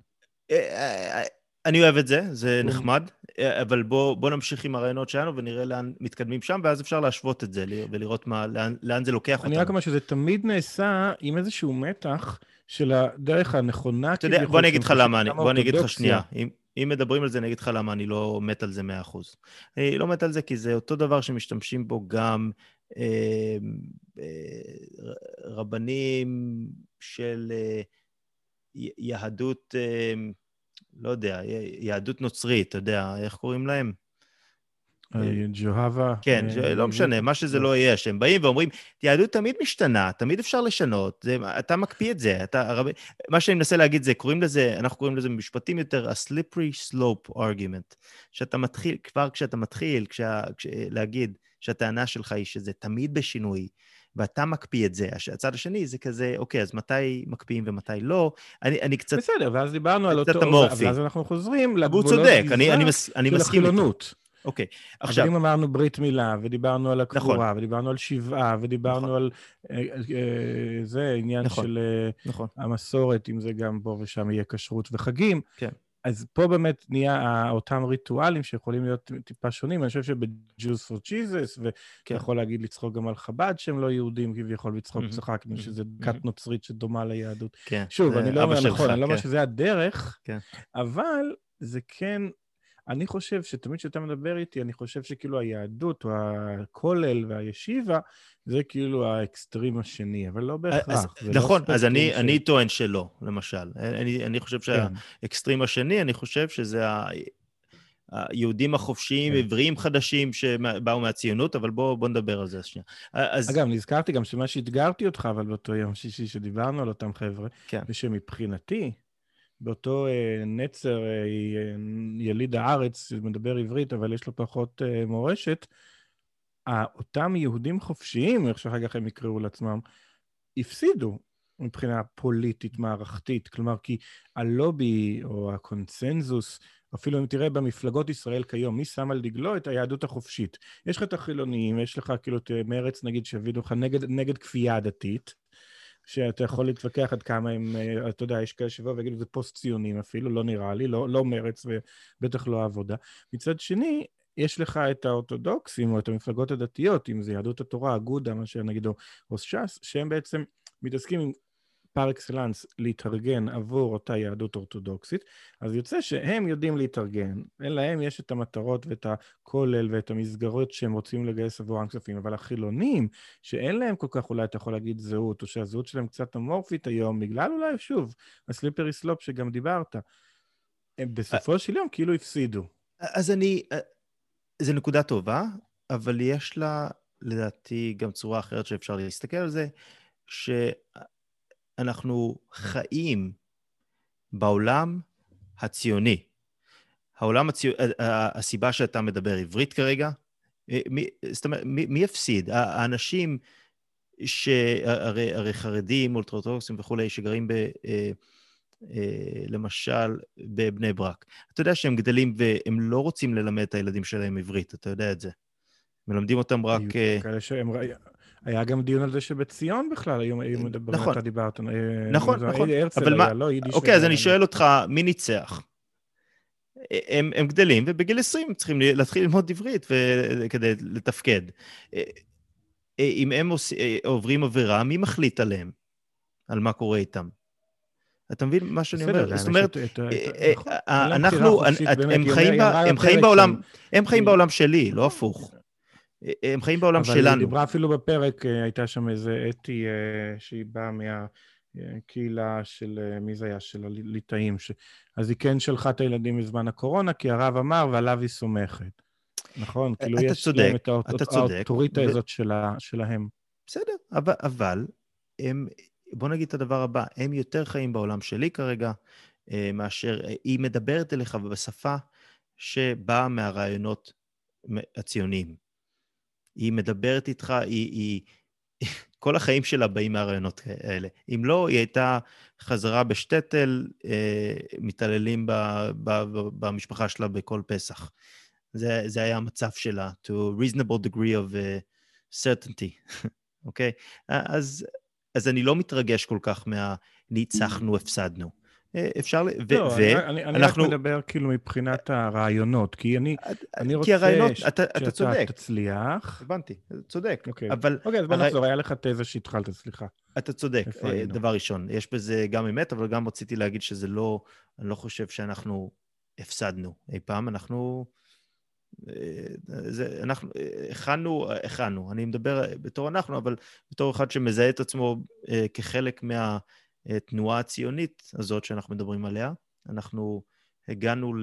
אני אוהב את זה, זה כן. נחמד, אה, אבל בוא, בוא נמשיך עם הרעיונות שלנו ונראה לאן מתקדמים שם, ואז אפשר להשוות את זה ולראות מה, לאן, לאן זה לוקח אותנו. אני רק אומר שזה תמיד נעשה עם איזשהו מתח של הדרך הנכונה, אתה יודע, בוא אני אגיד לך למה, אני, בוא אני אגיד לך. שנייה. אם, אם מדברים על זה, אני אגיד לך למה אני לא מת על זה 100%. אני לא מת על זה כי זה אותו דבר שמשתמשים בו גם אה, אה, רבנים של אה, יהדות, אה, לא יודע, יהדות נוצרית, אתה יודע, איך קוראים להם? אה, ג'והבה. כן, אה, לא משנה, מה שזה לא יהיה, שהם באים ואומרים, יהדות תמיד משתנה, תמיד אפשר לשנות, זה, אתה מקפיא את זה. אתה, הרב, מה שאני מנסה להגיד זה, קוראים לזה, אנחנו קוראים לזה במשפטים יותר, ה-slippery slope argument. שאתה מתחיל, כבר כשאתה מתחיל, כשה, כש, להגיד שהטענה שלך היא שזה תמיד בשינוי, ואתה מקפיא את זה, הצד השני זה כזה, אוקיי, אז מתי מקפיאים ומתי לא? אני, אני קצת... בסדר, ואז דיברנו על אותו... אמורפי. ואז אנחנו חוזרים לגבולות צודק, אני, אני, מס, אני מסכים איתך. אוקיי, אבל עכשיו, אם אמרנו ברית מילה, ודיברנו על הקבורה, נכון. ודיברנו על שבעה, ודיברנו נכון. על... אה, אה, זה עניין נכון. של אה, נכון, המסורת, אם זה גם פה ושם יהיה כשרות וחגים. כן. אז פה באמת נהיה אותם ריטואלים שיכולים להיות טיפה שונים. אני חושב ב-Jews for Jesus, ואתה. יכול להגיד לצחוק גם על חב"ד שהם לא יהודים כביכול, לצחוק. צחקנו, מהמם. שזה. כת נוצרית שדומה ליהדות. כן. שוב, אני לא אומר נכון, אני לא אומר כן. שזה הדרך, כן. אבל זה כן, אני חושב שתמיד כשאתה מדבר איתי, אני חושב שכאילו היהדות או הכולל והישיבה, זה כאילו האקסטרים השני, אבל לא אז, בהכרח. זה לא נכון, אז ספקטרום אני, ש- אני טוען שלא, למשל. אני, אני חושב כן. שהאקסטרים השני, אני חושב שזה ה... היהודים החופשיים, כן. עבריים חדשים שבאו מהציונות, אבל בואו בוא נדבר על זה שנייה. אז אגב, נזכרתי גם שמה שאתגרתי אותך, אבל באותו יום שישי שדיברנו על אותם חבר'ה, כן. ושמבחינתי, באותו אה, נצר, אה, יליד הארץ, שמדבר עברית, אבל יש לו פחות אה, מורשת, אותם יהודים חופשיים, איך שאחר כך הם יקראו לעצמם, הפסידו מבחינה פוליטית, מערכתית. כלומר, כי הלובי או הקונצנזוס, אפילו אם תראה במפלגות ישראל כיום, מי שם על דגלו את היהדות החופשית? יש לך את החילונים, יש לך כאילו את מרץ, נגיד, שיביאו לך נגד, נגד כפייה דתית, שאתה יכול להתווכח עד כמה הם, אה, אתה יודע, יש כאלה שיבואו ויגידו, זה פוסט-ציונים אפילו, לא נראה לי, לא, לא מרץ ובטח לא העבודה. מצד שני, יש לך את האורתודוקסים או את המפלגות הדתיות, אם זה יהדות התורה, אגודה, מה שנגיד, או ש"ס, שהם בעצם מתעסקים עם פר אקסלנס להתארגן עבור אותה יהדות אורתודוקסית, אז יוצא שהם יודעים להתארגן, להם יש את המטרות ואת הכולל ואת המסגרות שהם רוצים לגייס עבורם כספים, אבל החילונים, שאין להם כל כך, אולי אתה יכול להגיד זהות, או שהזהות שלהם קצת אמורפית היום, בגלל אולי, שוב, הסליפרי סלופ שגם דיברת, הם בסופו של יום כאילו הפסידו. אז אני, זו נקודה טובה, אבל יש לה, לדעתי, גם צורה אחרת שאפשר להסתכל על זה, שאנחנו חיים בעולם הציוני. העולם הציוני, הסיבה שאתה מדבר עברית כרגע, מי, זאת אומרת, מי, מי הפסיד? האנשים שהרי הרי חרדים, אולטרטורקסים וכולי, שגרים ב... למשל, בבני ברק. אתה יודע שהם גדלים והם לא רוצים ללמד את הילדים שלהם עברית, אתה יודע את זה. מלמדים אותם רק... כאלה שהם... היה גם דיון על זה שבציון בכלל היו מדברים, נכון, אתה דיברת. נכון, נכון. הרצל היה, לא. אוקיי, אז אני שואל אותך, מי ניצח? הם, הם גדלים, ובגיל 20 הם צריכים להתחיל ללמוד עברית כדי לתפקד. אם הם עוברים עבירה, מי מחליט עליהם? על מה קורה איתם? אתה מבין מה שאני אומר? זאת אומרת, אנחנו, הם חיים בעולם, הם חיים בעולם שלי, לא הפוך. הם חיים בעולם שלנו. אבל היא דיברה אפילו בפרק, הייתה שם איזה אתי שהיא באה מהקהילה של, מי זה היה? של הליטאים. אז היא כן שלחה את הילדים בזמן הקורונה, כי הרב אמר ועליו היא סומכת. נכון? כאילו יש להם את האוטוריטה הזאת שלהם. בסדר, אבל הם... בוא נגיד את הדבר הבא, הם יותר חיים בעולם שלי כרגע, מאשר היא מדברת אליך בשפה שבאה מהרעיונות הציוניים. היא מדברת איתך, היא, היא (laughs) כל החיים שלה באים מהרעיונות האלה. אם לא, היא הייתה חזרה בשטטל, אה, מתעללים ב, ב, ב, במשפחה שלה בכל פסח. זה, זה היה המצב שלה, to a reasonable degree of uh, certainty, (laughs) אוקיי? okay? אז, אז אני לא מתרגש כל כך מה ניצחנו, הפסדנו. אה, אפשר, ו... לא, ו... אני, אני אנחנו... רק מדבר כאילו מבחינת הרעיונות, כי אני, אני רוצה כי הרעיונות, ש... אתה, אתה צודק. תצליח. הבנתי, צודק. אוקיי, אבל... אוקיי, אז בוא הרי... נחזור, היה לך תזה שהתחלת, סליחה. אתה צודק, אה, דבר ראשון. יש בזה גם אמת, אבל גם רציתי להגיד שזה לא, אני לא חושב שאנחנו הפסדנו אי פעם, אנחנו... אה, זה, אנחנו הכנו, הכנו, אני מדבר בתור אנחנו, אבל בתור אחד שמזהה את עצמו כחלק מה... התנועה הציונית הזאת שאנחנו מדברים עליה. אנחנו הגענו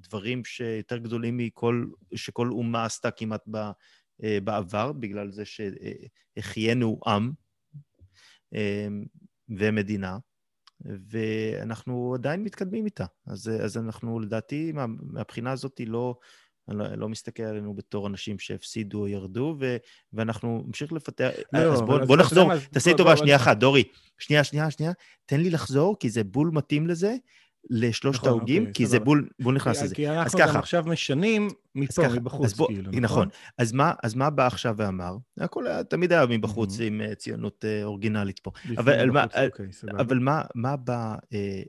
לדברים שיותר גדולים מכל, שכל אומה עשתה כמעט אה, בעבר, בגלל זה שהחיינו עם אה, ומדינה, ואנחנו עדיין מתקדמים איתה. אז, אז אנחנו, לדעתי, מה, מהבחינה הזאת לא, אני לא, לא מסתכל עלינו בתור אנשים שהפסידו או ירדו, ו, ואנחנו נמשיך לפתח... לא, אז בוא, בוא נחזור, תעשה לי טובה, שנייה אחת, דורי. שנייה, שנייה, שנייה. תן לי לחזור, כי זה בול מתאים לזה, לשלושת נכון, ההוגים, אוקיי, כי זה בול, בול נכנס לזה. כי אנחנו גם עכשיו משנים מפה, מבחוץ, בוא, כאילו, נכון? נכון. אז מה, אז מה בא עכשיו ואמר? הכל תמיד היה מבחוץ עם אה, ציונות אה, אורגינלית פה. אבל, מה, אוקיי, אבל מה, מה בא אה,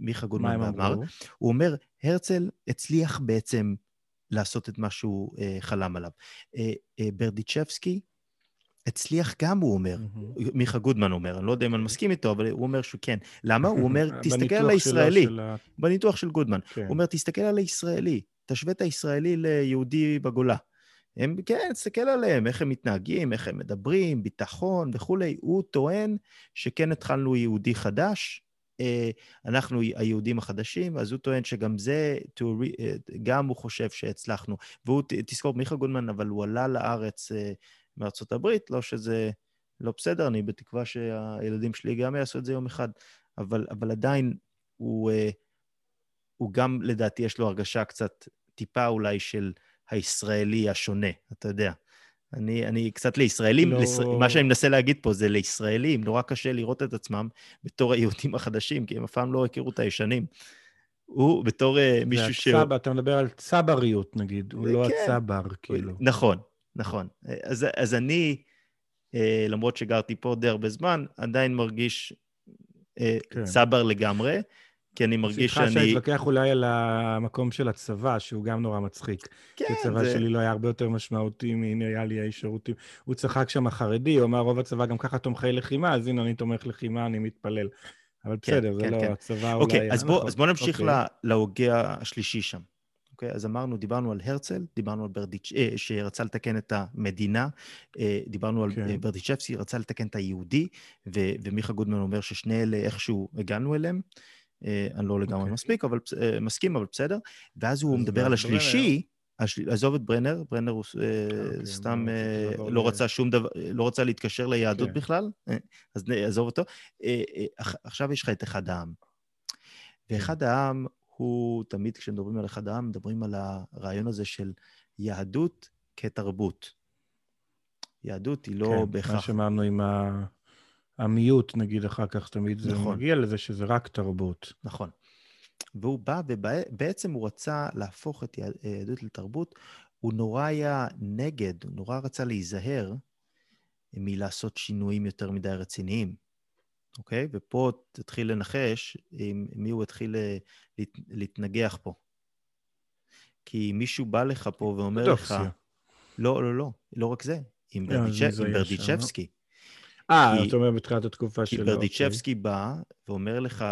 מיכה גודמן ואמר? הוא אומר, הרצל הצליח בעצם לעשות את מה שהוא אה, חלם עליו. אה, אה, ברדיצ'בסקי הצליח גם, הוא אומר, mm-hmm. מיכה גודמן אומר, אני לא יודע אם אני מסכים איתו, אבל הוא אומר שהוא כן. למה? הוא אומר, (laughs) תסתכל על הישראלי. של... בניתוח של גודמן. כן. הוא אומר, תסתכל על הישראלי, תשווה את הישראלי ליהודי בגולה. הם, כן, תסתכל עליהם, איך הם מתנהגים, איך הם מדברים, ביטחון וכולי. הוא טוען שכן התחלנו יהודי חדש, אנחנו היהודים החדשים, אז הוא טוען שגם זה, אה, גם הוא חושב שהצלחנו. והוא, תזכור, מיכה גודמן, אבל הוא עלה לארץ אה, מארצות הברית, לא שזה לא בסדר, אני בתקווה שהילדים שלי גם יעשו את זה יום אחד, אבל, אבל עדיין הוא, הוא גם, לדעתי, יש לו הרגשה קצת, טיפה אולי של הישראלי השונה, אתה יודע. אני, אני קצת לישראלים, לא... לס... מה שאני מנסה להגיד פה זה לישראלים, נורא קשה לראות את עצמם בתור היהודים החדשים, כי הם אף פעם לא הכירו את הישנים. הוא בתור uh, מישהו ש... הצבא, אתה מדבר על צבריות נגיד, הוא לא כן. הצבר, כאילו. נכון, נכון. אז, אז אני, uh, למרות שגרתי פה די הרבה זמן, עדיין מרגיש כן. צבר לגמרי. כי אני מרגיש שאני... סליחה שאני אתווכח אולי על המקום של הצבא, שהוא גם נורא מצחיק. כן, זה... הצבא שלי לא היה הרבה יותר משמעותי היה לי האיש שירותים. הוא צחק שם החרדי, הוא אמר, רוב הצבא גם ככה תומכי לחימה, אז הנה, אני תומך לחימה, אני מתפלל. אבל כן, בסדר, כן, זה לא, כן. הצבא אוקיי, אולי... אז בוא, נכון. אז בוא נמשיך אוקיי. להוגה השלישי שם. אוקיי, אז אמרנו, דיברנו על הרצל, דיברנו על ברדיצ'... אה, שרצה לתקן את המדינה, אה, דיברנו על כן. ברדיצ'בסקי, רצה לתקן את היהודי, ו... ומיכה גודמן אומר ששני אלה איכשהו הגענו אליהם. אה, אני לא לגמרי okay. אוקיי. מספיק, אבל, אה, מסכים, אבל בסדר. ואז הוא מדבר על השלישי, השל... עזוב את ברנר, ברנר הוא okay, אה, אוקיי, סתם לא, לא רצה שום דבר, לא רצה להתקשר ליהדות okay. כן. בכלל, אז עזוב אותו. עכשיו יש לך את אחד העם. ואחד כן. העם הוא, תמיד כשמדברים על אחד העם, מדברים על הרעיון הזה של יהדות כתרבות. יהדות היא לא כן, בהכרח... מה שאמרנו עם ה... המיעוט, נגיד, אחר כך תמיד זה נכון. מגיע לזה שזה רק תרבות. נכון. והוא בא, ובעצם הוא רצה להפוך את היהדות לתרבות. הוא נורא היה נגד, הוא נורא רצה להיזהר מלעשות שינויים יותר מדי רציניים, אוקיי? ופה תתחיל לנחש עם מי הוא התחיל אה, להת, להתנגח פה. כי מישהו בא לך פה ואומר לך... לא, לא, לא, לא רק זה, עם לא, ברדיצ'בסקי. אה, אתה אומר בתחילת התקופה שלו. כי ברדיצ'בסקי אוקיי. בא ואומר לך,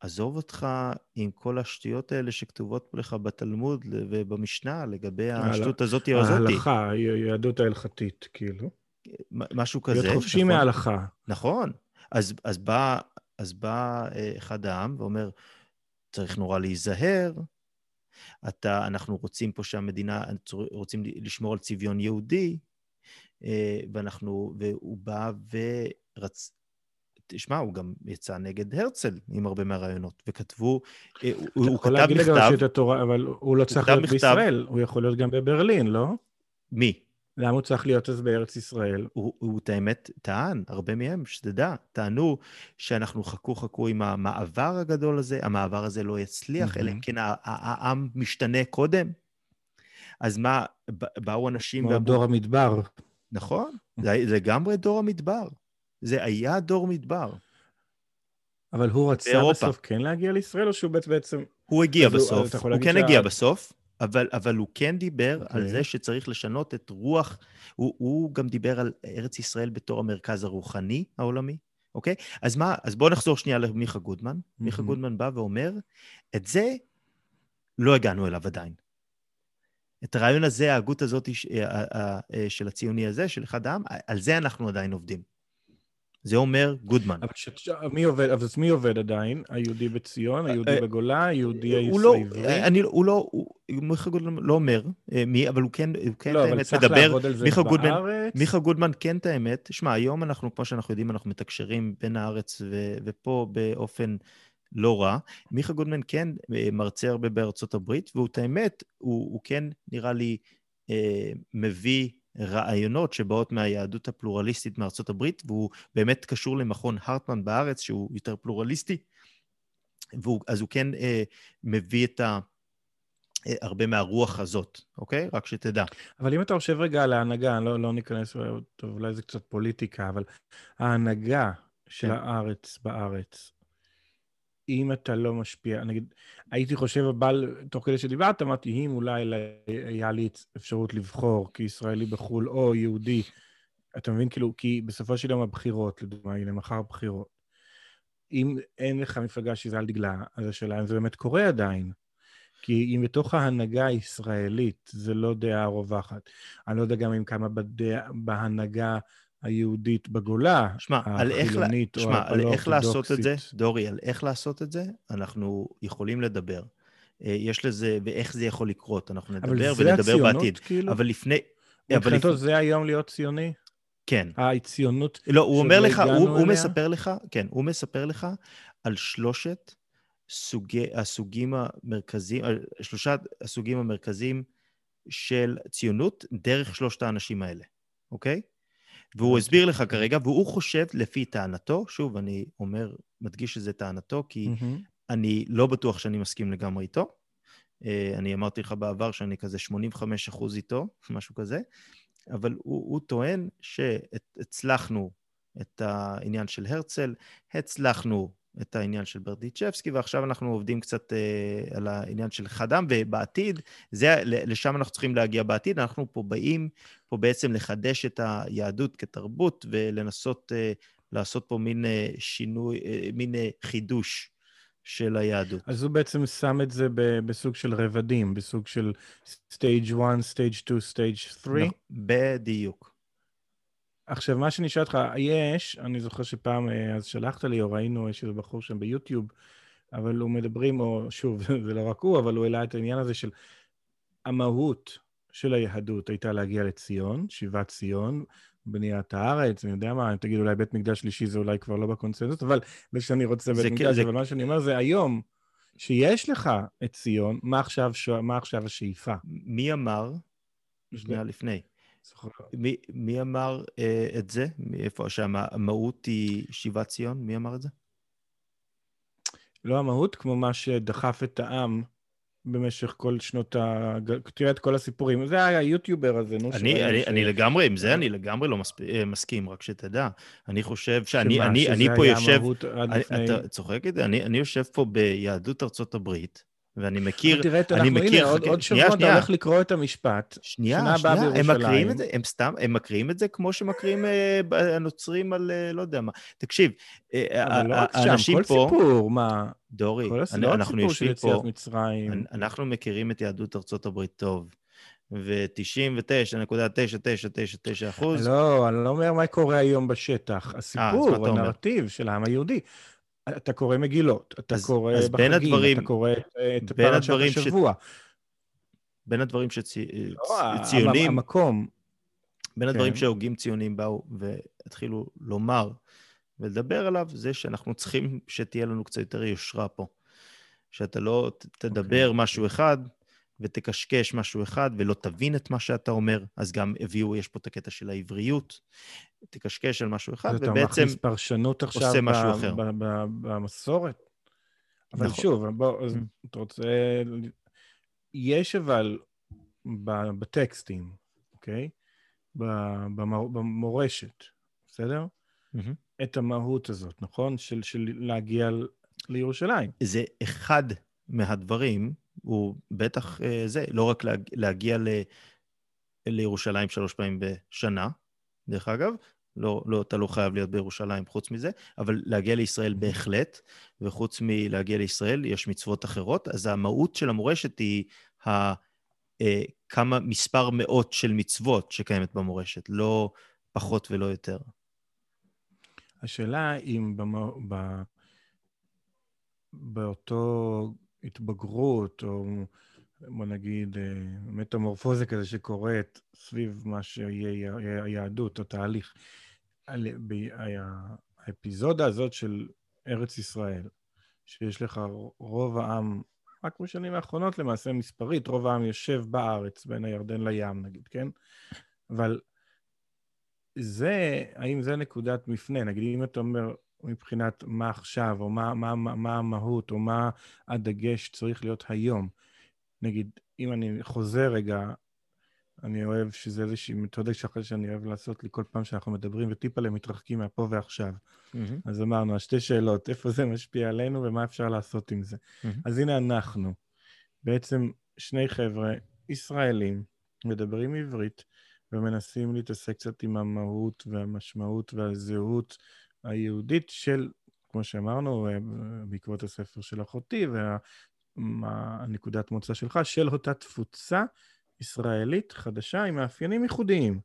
עזוב אותך עם כל השטויות האלה שכתובות לך בתלמוד ובמשנה לגבי השטות הזאת או הזאתי. ההלכה, היהדות ההלכתית, כאילו. משהו כזה. להיות חופשי נכון? מההלכה. נכון. אז, אז, בא, אז בא אה, אחד העם ואומר, צריך נורא להיזהר, אתה, אנחנו רוצים פה שהמדינה, רוצים לשמור על צביון יהודי, ואנחנו, והוא בא ורצ... תשמע, הוא גם יצא נגד הרצל עם הרבה מהרעיונות, וכתבו, אה, הוא, הוא כתב מכתב... אתה יכול להגיד לגבי את התורה, אבל הוא לא צריך להיות מכתב... בישראל, הוא יכול להיות גם בברלין, לא? מי? למה הוא צריך להיות אז בארץ ישראל? הוא, הוא את האמת טען, הרבה מהם, שתדע, טענו שאנחנו חכו חכו עם המעבר הגדול הזה, המעבר הזה לא יצליח, אלא אם כן העם משתנה קודם. אז מה, באו אנשים... כמו דור המדבר. נכון, זה לגמרי דור המדבר. זה היה דור מדבר. אבל הוא רצה באירופה. בסוף כן להגיע לישראל, או שהוא בעצם... הוא הגיע בסוף, הוא, הוא כן שה... הגיע בסוף, אבל, אבל הוא כן דיבר okay. על אוקיי. זה שצריך לשנות את רוח, הוא, הוא גם דיבר על ארץ ישראל בתור המרכז הרוחני העולמי, אוקיי? Okay? אז מה, אז בואו נחזור שנייה למיכה גודמן. Mm-hmm. מיכה גודמן בא ואומר, את זה לא הגענו אליו עדיין. את הרעיון הזה, ההגות הזאת של הציוני הזה, של אחד העם, על זה אנחנו עדיין עובדים. זה אומר גודמן. אבל ש... מי עובד, אבל מי עובד עדיין? היהודי בציון, היהודי אה, בגולה, היהודי הישראלי? לא, אני, הוא לא, מיכה גודמן לא אומר אה, מי, אבל הוא כן, הוא כן, לא, האמת, מדבר, מיכה גודמן, מיכה גודמן כן את האמת. שמע, היום אנחנו, כמו שאנחנו יודעים, אנחנו מתקשרים בין הארץ ו, ופה באופן לא רע. מיכה גודמן כן אה, מרצה הרבה בארצות הברית, והוא את האמת, הוא, הוא כן, נראה לי, אה, מביא רעיונות שבאות מהיהדות הפלורליסטית מארצות הברית, והוא באמת קשור למכון הרטמן בארץ, שהוא יותר פלורליסטי, אז הוא כן אה, מביא את ה... אה, הרבה מהרוח הזאת, אוקיי? רק שתדע. אבל אם אתה חושב רגע על ההנהגה, לא, לא ניכנס, טוב, אולי זה קצת פוליטיקה, אבל ההנהגה של כן. הארץ בארץ, אם אתה לא משפיע, נגיד, הייתי חושב, אבל תוך כדי שדיברת, אמרתי, אם אולי היה לי אפשרות לבחור כישראלי בחו"ל או יהודי, אתה מבין? כאילו, כי בסופו של יום הבחירות, לדוגמה, הנה, מחר בחירות. אם אין לך מפלגה שזה על דגלה, אז השאלה אם זה באמת קורה עדיין. כי אם בתוך ההנהגה הישראלית זה לא דעה רווחת, אני לא יודע גם אם כמה בדעה, בהנהגה היהודית בגולה, שמה, החילונית או שמה, על איך לעשות את זה, דורי, על איך לעשות את זה, אנחנו יכולים לדבר. אה, יש לזה, ואיך זה יכול לקרות, אנחנו נדבר ונדבר בעתיד. כאילו? אבל לפני... מבחינתו לפ... זה היום להיות ציוני? כן. הציונות לא, הוא אומר לך, הוא, הוא מספר לך, כן, הוא מספר לך על שלושת סוגי, הסוגים המרכזיים, שלושת הסוגים המרכזיים של ציונות דרך שלושת האנשים האלה, אוקיי? והוא הסביר לך כרגע, והוא חושב לפי טענתו, שוב, אני אומר, מדגיש שזה טענתו, כי mm-hmm. אני לא בטוח שאני מסכים לגמרי איתו. אה, אני אמרתי לך בעבר שאני כזה 85 אחוז איתו, משהו כזה, אבל הוא, הוא טוען שהצלחנו את העניין של הרצל, הצלחנו את העניין של ברדיצ'בסקי, ועכשיו אנחנו עובדים קצת אה, על העניין של חדם, ובעתיד, זה, לשם אנחנו צריכים להגיע בעתיד. אנחנו פה באים, פה בעצם לחדש את היהדות כתרבות, ולנסות אה, לעשות פה מין אה, שינוי, אה, מין אה, חידוש של היהדות. אז הוא בעצם שם את זה בסוג של רבדים, בסוג של stage 1, stage 2, stage 3? בדיוק. עכשיו, מה שאני שואל אותך, יש, אני זוכר שפעם אה, אז שלחת לי, או ראינו, איזה בחור שם ביוטיוב, אבל הוא מדברים, או שוב, (laughs) זה לא רק הוא, אבל הוא העלה את העניין הזה של המהות של היהדות הייתה להגיע לציון, שיבת ציון, בניית הארץ, אני יודע מה, תגיד אולי בית מקדש שלישי זה אולי כבר לא בקונסנזוס, אבל זה שאני רוצה בית מקדש, זה... אבל מה שאני אומר זה היום, שיש לך את ציון, מה עכשיו, מה עכשיו השאיפה? מי אמר, שנייה לפני, מי, מי אמר אה, את זה? מאיפה שהמהות היא שיבת ציון? מי אמר את זה? לא המהות, כמו מה שדחף את העם במשך כל שנות ה... תראה את כל הסיפורים. זה היה היוטיובר הזה, נו. אני, אני, ש... אני לגמרי, עם זה אני לגמרי לא מספ... אה, מסכים, רק שתדע. אני חושב שאני שמה, אני, אני פה יושב... אני, לפני... אתה צוחק את זה? אני, אני יושב פה ביהדות ארצות הברית, ואני מכיר, תראה, אני מכיר... הנה, עוד, עוד שבוע אתה הולך לקרוא את המשפט. שנייה, שנייה, הם מקריאים את זה, הם סתם, הם מקריאים את זה כמו שמקריאים אה, הנוצרים על אה, לא יודע מה. תקשיב, אה, לא האנשים פה... כל סיפור, מה? דורי, כל אני, לא אנחנו יושבים פה, מצרים. אנחנו מכירים את יהדות ארצות הברית טוב. ו-99.9999 אחוז. לא, אני לא אומר מה קורה היום בשטח. הסיפור, הנרטיב של העם היהודי. אתה קורא מגילות, אתה אז, קורא אז בחגים, הדברים, אתה קורא את פרשת השבוע. בין הדברים שציונים... לא, המקום. בין כן. הדברים שהוגים ציונים באו והתחילו לומר ולדבר עליו, זה שאנחנו צריכים שתהיה לנו קצת יותר יושרה פה. שאתה לא תדבר okay. אוקיי. משהו אחד, ותקשקש משהו אחד ולא תבין את מה שאתה אומר, אז גם הביאו, יש פה את הקטע של העבריות, תקשקש על משהו אחד, ובעצם אתה מכניס פרשנות עכשיו עושה משהו אחר. ב- ב- במסורת. אבל נכון. שוב, בוא, אז Mm. אתה רוצה... יש אבל בטקסטים, אוקיי? במורשת, בסדר? מהמם. את המהות הזאת, נכון? של, של להגיע לירושלים. זה אחד מהדברים, הוא בטח אה, זה, לא רק להג- להגיע ל, לירושלים שלוש פעמים בשנה, דרך אגב, לא, לא, אתה לא חייב להיות בירושלים חוץ מזה, אבל להגיע לישראל בהחלט, וחוץ מלהגיע לישראל יש מצוות אחרות, אז המהות של המורשת היא ה, אה, כמה, מספר מאות של מצוות שקיימת במורשת, לא פחות ולא יותר. השאלה אם במו, ב, באותו התבגרות, או בוא נגיד אה, מטמורפוזה כזה שקורית סביב מה שיהיה היהדות, או תהליך, האפיזודה הזאת של ארץ ישראל, שיש לך רוב העם, רק בשנים האחרונות למעשה מספרית, רוב העם יושב בארץ, בין הירדן לים נגיד, כן? אבל זה, האם זה נקודת מפנה? נגיד, אם אתה אומר מבחינת מה עכשיו, או מה, מה, מה, מה המהות, או מה הדגש צריך להיות היום. נגיד, אם אני חוזר רגע, אני אוהב שזה איזושהי מתודה שאחרי שאני אוהב לעשות לי כל פעם שאנחנו מדברים, וטיפה להם מתרחקים מהפה ועכשיו. אז אמרנו, השתי שאלות, איפה זה משפיע עלינו ומה אפשר לעשות עם זה. מהמם. אז הנה אנחנו, בעצם שני חבר'ה ישראלים, מדברים עברית, ומנסים להתעסק קצת עם המהות והמשמעות והזהות היהודית של, כמו שאמרנו, אה, בעקבות הספר של אחותי והנקודת מוצא שלך, של אותה תפוצה ישראלית חדשה עם מאפיינים ייחודיים.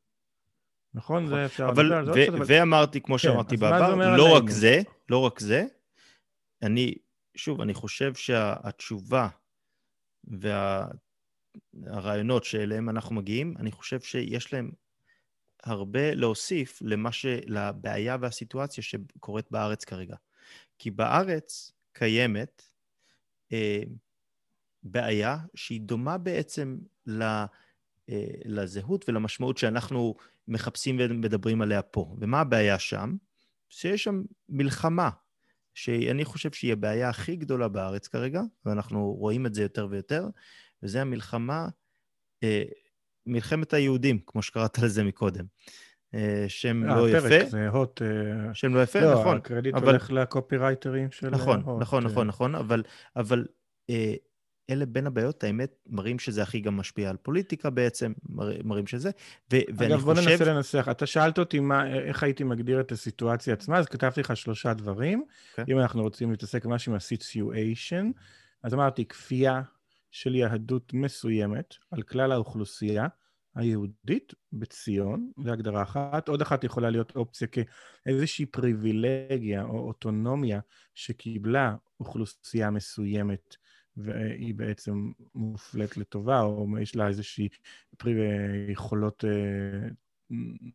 נכון? זה אפשר אבל, ו- קצת, אבל... ואמרתי, כמו כן, שאמרתי מה בעבר, לא רק? זה, לא רק זה, אני, שוב, אני חושב שהתשובה והרעיונות שאליהם אנחנו מגיעים, אני חושב שיש להם הרבה להוסיף למה ש... לבעיה והסיטואציה שקורית בארץ כרגע. כי בארץ קיימת אה, בעיה שהיא דומה בעצם ל, אה, לזהות ולמשמעות שאנחנו מחפשים ומדברים עליה פה. ומה הבעיה שם? שיש שם מלחמה, שאני חושב שהיא הבעיה הכי גדולה בארץ כרגע, ואנחנו רואים את זה יותר ויותר, וזה המלחמה, אה, מלחמת היהודים, כמו שקראת לזה מקודם. אה, שם אה, לא הפרק יפה. זה הוט. אה, שם לא יפה, לא, נכון. הקרדיט אבל- הולך לקופירייטרים של נכון, הוט. נכון, אה. נכון, נכון, אבל, אבל אה, אלה בין הבעיות, האמת, מראים שזה הכי גם משפיע על פוליטיקה בעצם, מרא- מראים שזה, ו- ואני אגב, בוא חושב... ננסה לנסח. אתה שאלת אותי מה, איך הייתי מגדיר את הסיטואציה עצמה, אז כתבתי לך שלושה דברים. כן. אם אנחנו רוצים להתעסק במשהו עם ה-situation, אז אמרתי, כפייה של יהדות מסוימת על כלל האוכלוסייה היהודית בציון, זו הגדרה אחת. עוד אחת יכולה להיות אופציה כאיזושהי פריבילגיה או אוטונומיה שקיבלה אוכלוסייה מסוימת. והיא בעצם מופלית לטובה, או יש לה איזושהי פרי... יכולות אה,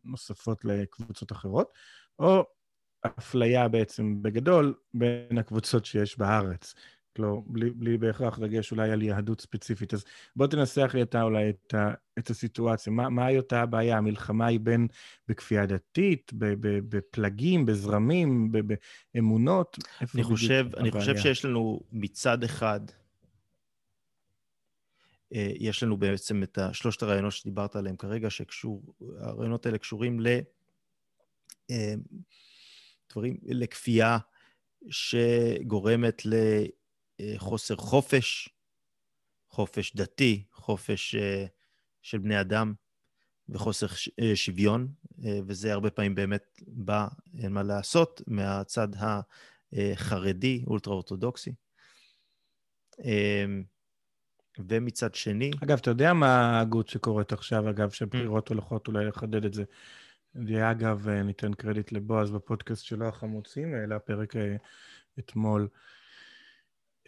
נוספות לקבוצות אחרות, או אפליה בעצם בגדול בין הקבוצות שיש בארץ. לא, בלי, בלי בהכרח דגש אולי על יהדות ספציפית. אז בוא תנסח לי אתה אולי את, ה, את הסיטואציה. מה, מהי אותה הבעיה? המלחמה היא בין בכפייה דתית, ב, ב, בפלגים, בזרמים, ב, באמונות? אני חושב, אני חושב? שיש לנו מצד אחד, אה, יש לנו בעצם את שלושת הרעיונות שדיברת עליהם כרגע, שהרעיונות האלה קשורים ל... אה, דברים, לכפייה שגורמת לחוסר חופש, חופש דתי, חופש אה, של בני אדם וחוסר אה, שוויון, אה, וזה הרבה פעמים באמת בא, אין מה לעשות, מהצד החרדי, אולטרה-אורתודוקסי. אה, ומצד שני, אגב, אתה יודע מה ההגות שקורית עכשיו, אגב, Mm. שבחירות הולכות אולי לחדד את זה. זה אגב, אה, ניתן קרדיט לבועז בפודקאסט שלו, החמוצים, העלה פרק אה, אתמול,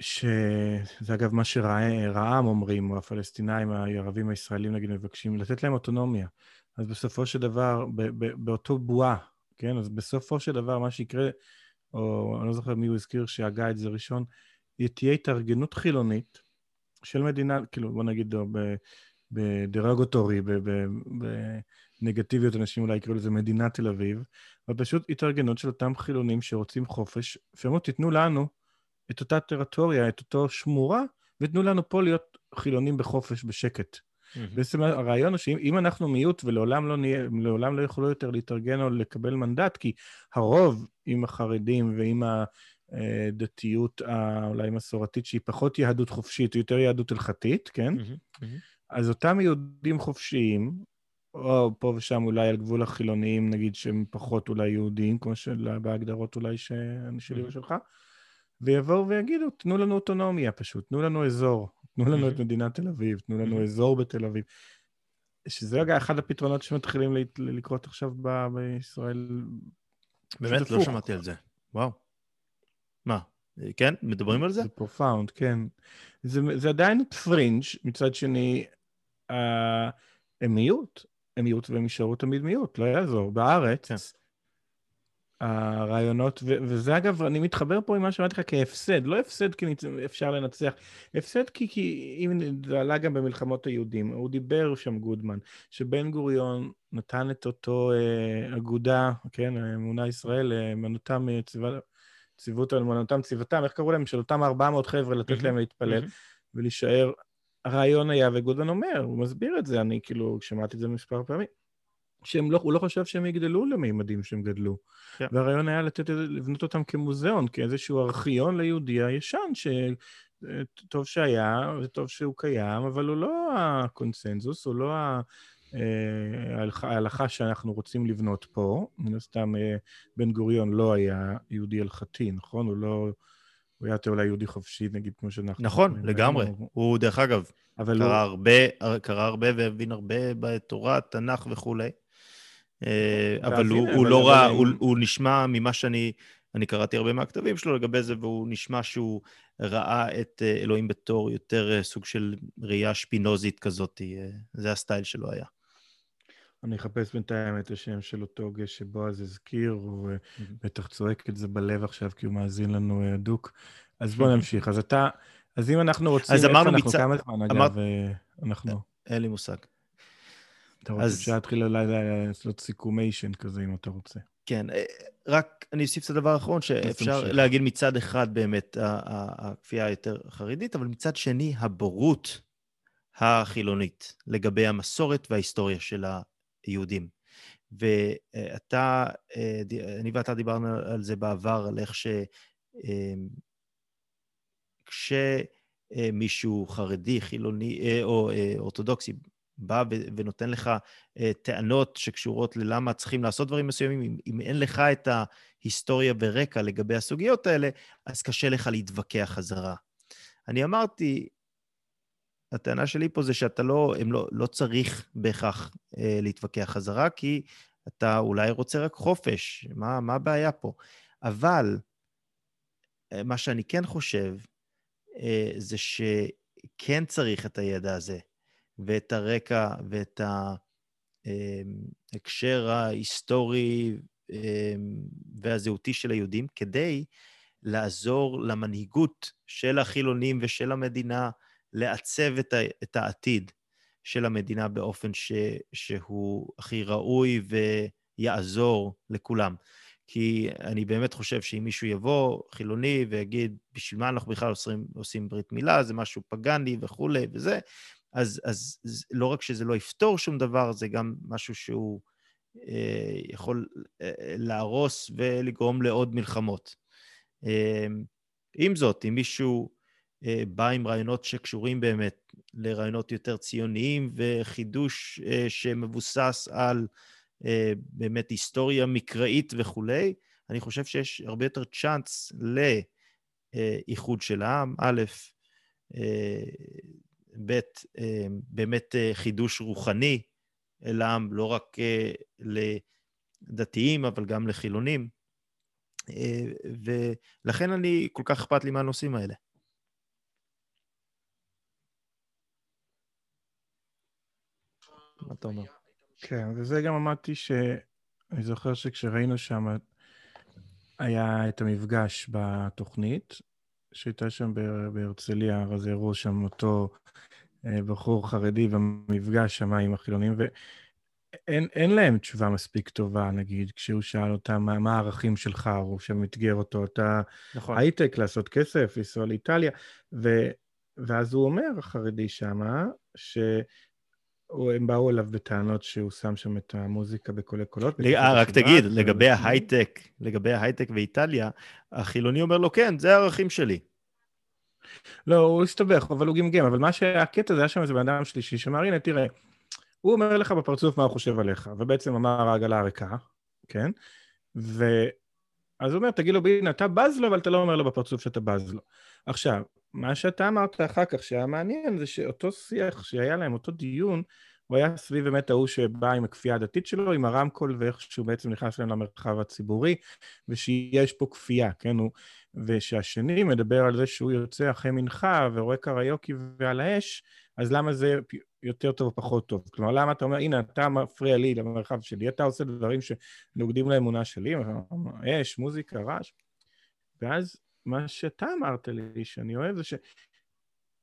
שזה אגב מה שרע"מ אומרים, או הפלסטינאים, הערבים הישראלים נגיד, מבקשים לתת להם אוטונומיה. אז בסופו של דבר, ב- ב- באותו בועה, כן? אז בסופו של דבר, מה שיקרה, או אני לא זוכר מי הוא הזכיר שהגה את זה ראשון, תהיה התארגנות חילונית, של מדינה, כאילו, בוא נגיד, בדרגוטורי, בנגטיביות, אנשים אולי יקראו לזה מדינת תל אביב, אבל פשוט התארגנות של אותם חילונים שרוצים חופש, שאומרים, תיתנו לנו את אותה טריטוריה, את אותו שמורה, ותנו לנו פה להיות חילונים בחופש, בשקט. בעצם הרעיון הוא שאם אנחנו מיעוט ולעולם לא, נהיה, לעולם לא יוכלו יותר להתארגן או לקבל מנדט, כי הרוב עם החרדים ועם הדתיות אולי מסורתית, שהיא פחות יהדות חופשית, היא יותר יהדות הלכתית, כן? אז אותם יהודים חופשיים, או פה ושם אולי על גבול החילוניים, נגיד שהם פחות אולי יהודים, כמו של, בהגדרות אולי שאני שלי ושלך, ויבואו ויגידו, תנו לנו אוטונומיה פשוט, תנו לנו אזור, תנו לנו את מדינת תל אביב, תנו לנו אזור בתל אביב. שזה רגע אחד הפתרונות שמתחילים לקרות עכשיו ב- בישראל. באמת? לא שמעתי על זה. וואו. מה? כן? מדברים על זה? זה profound, כן. זה, זה עדיין פרינג', מצד שני, אה, הם מיעוט. הם מיעוט והם יישארו תמיד מיעוט, לא יעזור. בארץ, כן. הרעיונות, ו- וזה אגב, אני מתחבר פה עם מה שאמרתי לך כהפסד, לא הפסד כי אפשר לנצח, הפסד כי, כי אם זה עלה גם במלחמות היהודים, הוא דיבר שם גודמן, שבן גוריון נתן את אותו אה, אגודה, כן, אמונה ישראל, אמנותם אה, ציוות, ציוות אמנותם ציוותם, איך קראו להם? של אותם 400 חבר'ה לתת להם להתפלל ולהישאר. הרעיון היה, וגודמן אומר, הוא מסביר את זה, אני כאילו שמעתי את זה מספר פעמים. שהוא לא, לא חושב שהם יגדלו למימדים שהם גדלו. Yeah. כן. והרעיון היה לתת, לבנות אותם כמוזיאון, כאיזשהו ארכיון ליהודי הישן, שטוב שהיה וטוב שהוא קיים, אבל הוא לא הקונסנזוס, הוא לא ה... אה, ההלכה שאנחנו רוצים לבנות פה. מן הסתם, אה, בן גוריון לא היה יהודי הלכתי, נכון? הוא לא... הוא היה יותר אולי יהודי חופשי, נגיד, כמו שאנחנו... נכון, לגמרי. הוא, דרך אגב, קרא, הוא... הרבה, קרא הרבה והבין הרבה בתורה, תנ"ך וכולי. אה, אבל הוא לא רע, הוא נשמע ממה שאני... אני קראתי הרבה מהכתבים שלו לגבי זה, והוא נשמע שהוא ראה את אה, אלוהים בתור יותר אה, סוג של ראייה שפינוזית כזאת, זה הסטייל שלו היה. אני אחפש בינתיים את השם של אותו גש שבועז הזכיר, הוא בטח צועק את זה בלב עכשיו, כי הוא מאזין לנו הדוק. אז בוא נמשיך. אז אתה, אז אם אנחנו רוצים, אז אמרנו מצד... כמה זמן, אגב, אנחנו... אין לי מושג. אתה רוצה אז... להתחיל אולי לעשות סיכומיישן כזה, אם אתה רוצה. כן, אה, רק אני אוסיף את הדבר האחרון, שאפשר להגיד מצד אחד באמת הכפייה היותר חרדית, אבל מצד שני הבורות החילונית לגבי המסורת וההיסטוריה של היהודים. ואתה, אה, אני ואתה דיברנו על זה בעבר, על איך ש... אה, כשמישהו חרדי, חילוני או אורתודוקסי בא ונותן לך אה, טענות שקשורות ללמה צריכים לעשות דברים מסוימים, אם, אם אין לך את ההיסטוריה ורקע לגבי הסוגיות האלה, אז קשה לך להתווכח חזרה. אני אמרתי, הטענה שלי פה זה שאתה לא, לא, לא צריך בהכרח אה, להתווכח חזרה, כי אתה אולי רוצה רק חופש, מה, מה הבעיה פה? אבל אה, מה שאני כן חושב, אה, זה שכן צריך את הידע הזה. ואת הרקע ואת ההקשר ההיסטורי אמ, והזהותי של היהודים, כדי לעזור למנהיגות של החילונים ושל המדינה לעצב את, את העתיד של המדינה באופן ש, שהוא הכי ראוי ויעזור לכולם. כי אני באמת חושב שאם מישהו יבוא, חילוני, ויגיד, בשביל מה אנחנו בכלל עושים, עושים ברית מילה, זה משהו פגאני וכולי וזה, אז, אז לא רק שזה לא יפתור שום דבר, זה גם משהו שהוא אה, יכול אה, להרוס ולגרום לעוד מלחמות. אה, עם זאת, אם מישהו אה, בא עם רעיונות שקשורים באמת לרעיונות יותר ציוניים וחידוש אה, שמבוסס על אה, באמת היסטוריה מקראית וכולי, אני חושב שיש הרבה יותר צ'אנס לאיחוד של העם. א', אה, ב', אה, באמת אה, חידוש רוחני לעם, לא רק אה, לדתיים, אבל גם לחילונים. ולכן אני, כל כך אכפת לי מהנושאים האלה. מה אתה אומר? כן, וזה גם אמרתי ש... אני זוכר שכשראינו שם, היה את המפגש בתוכנית, שהייתה שם בהרצליה, אז הראו שם אותו אה, בחור חרדי במפגש שם עם החילונים, ואין להם תשובה מספיק טובה, נגיד, כשהוא שאל אותם מה, מה הערכים שלך, הוא שם אתגר אותו, אתה נכון. הייטק, לעשות כסף, לנסוע לאיטליה, ו, ואז הוא אומר, החרדי שמה, ש... הם באו אליו בטענות שהוא שם שם את המוזיקה בקולי קולות. אה, רק תגיד, לגבי ההייטק, לגבי ההייטק ואיטליה, החילוני אומר לו, כן, זה הערכים שלי. לא, הוא הסתבך, אבל הוא גמגם. אבל מה שהיה הקטע, זה היה שם איזה בן אדם שלישי שאמר, הנה, תראה, הוא אומר לך בפרצוף מה הוא חושב עליך, ובעצם אמר העגלה הריקה, כן? ואז הוא אומר, תגיד לו, הנה, אתה בז לו, אבל אתה לא אומר לו בפרצוף שאתה בז לו. עכשיו, מה שאתה אמרת אחר כך, שהיה מעניין, זה שאותו שיח שהיה להם, אותו דיון, הוא היה סביב באמת ההוא שבא עם הכפייה הדתית שלו, עם הרמקול ואיך שהוא בעצם נכנס להם למרחב הציבורי, ושיש פה כפייה, כן? הוא... ושהשני מדבר על זה שהוא יוצא אחרי מנחה ורואה קריוקי ועל האש, אז למה זה יותר טוב או פחות טוב? כלומר, למה אתה אומר, הנה, אתה מפריע לי למרחב שלי, אתה עושה דברים שנוגדים לאמונה שלי, אש, מוזיקה, רעש, ואז מה שאתה אמרת לי, שאני אוהב, זה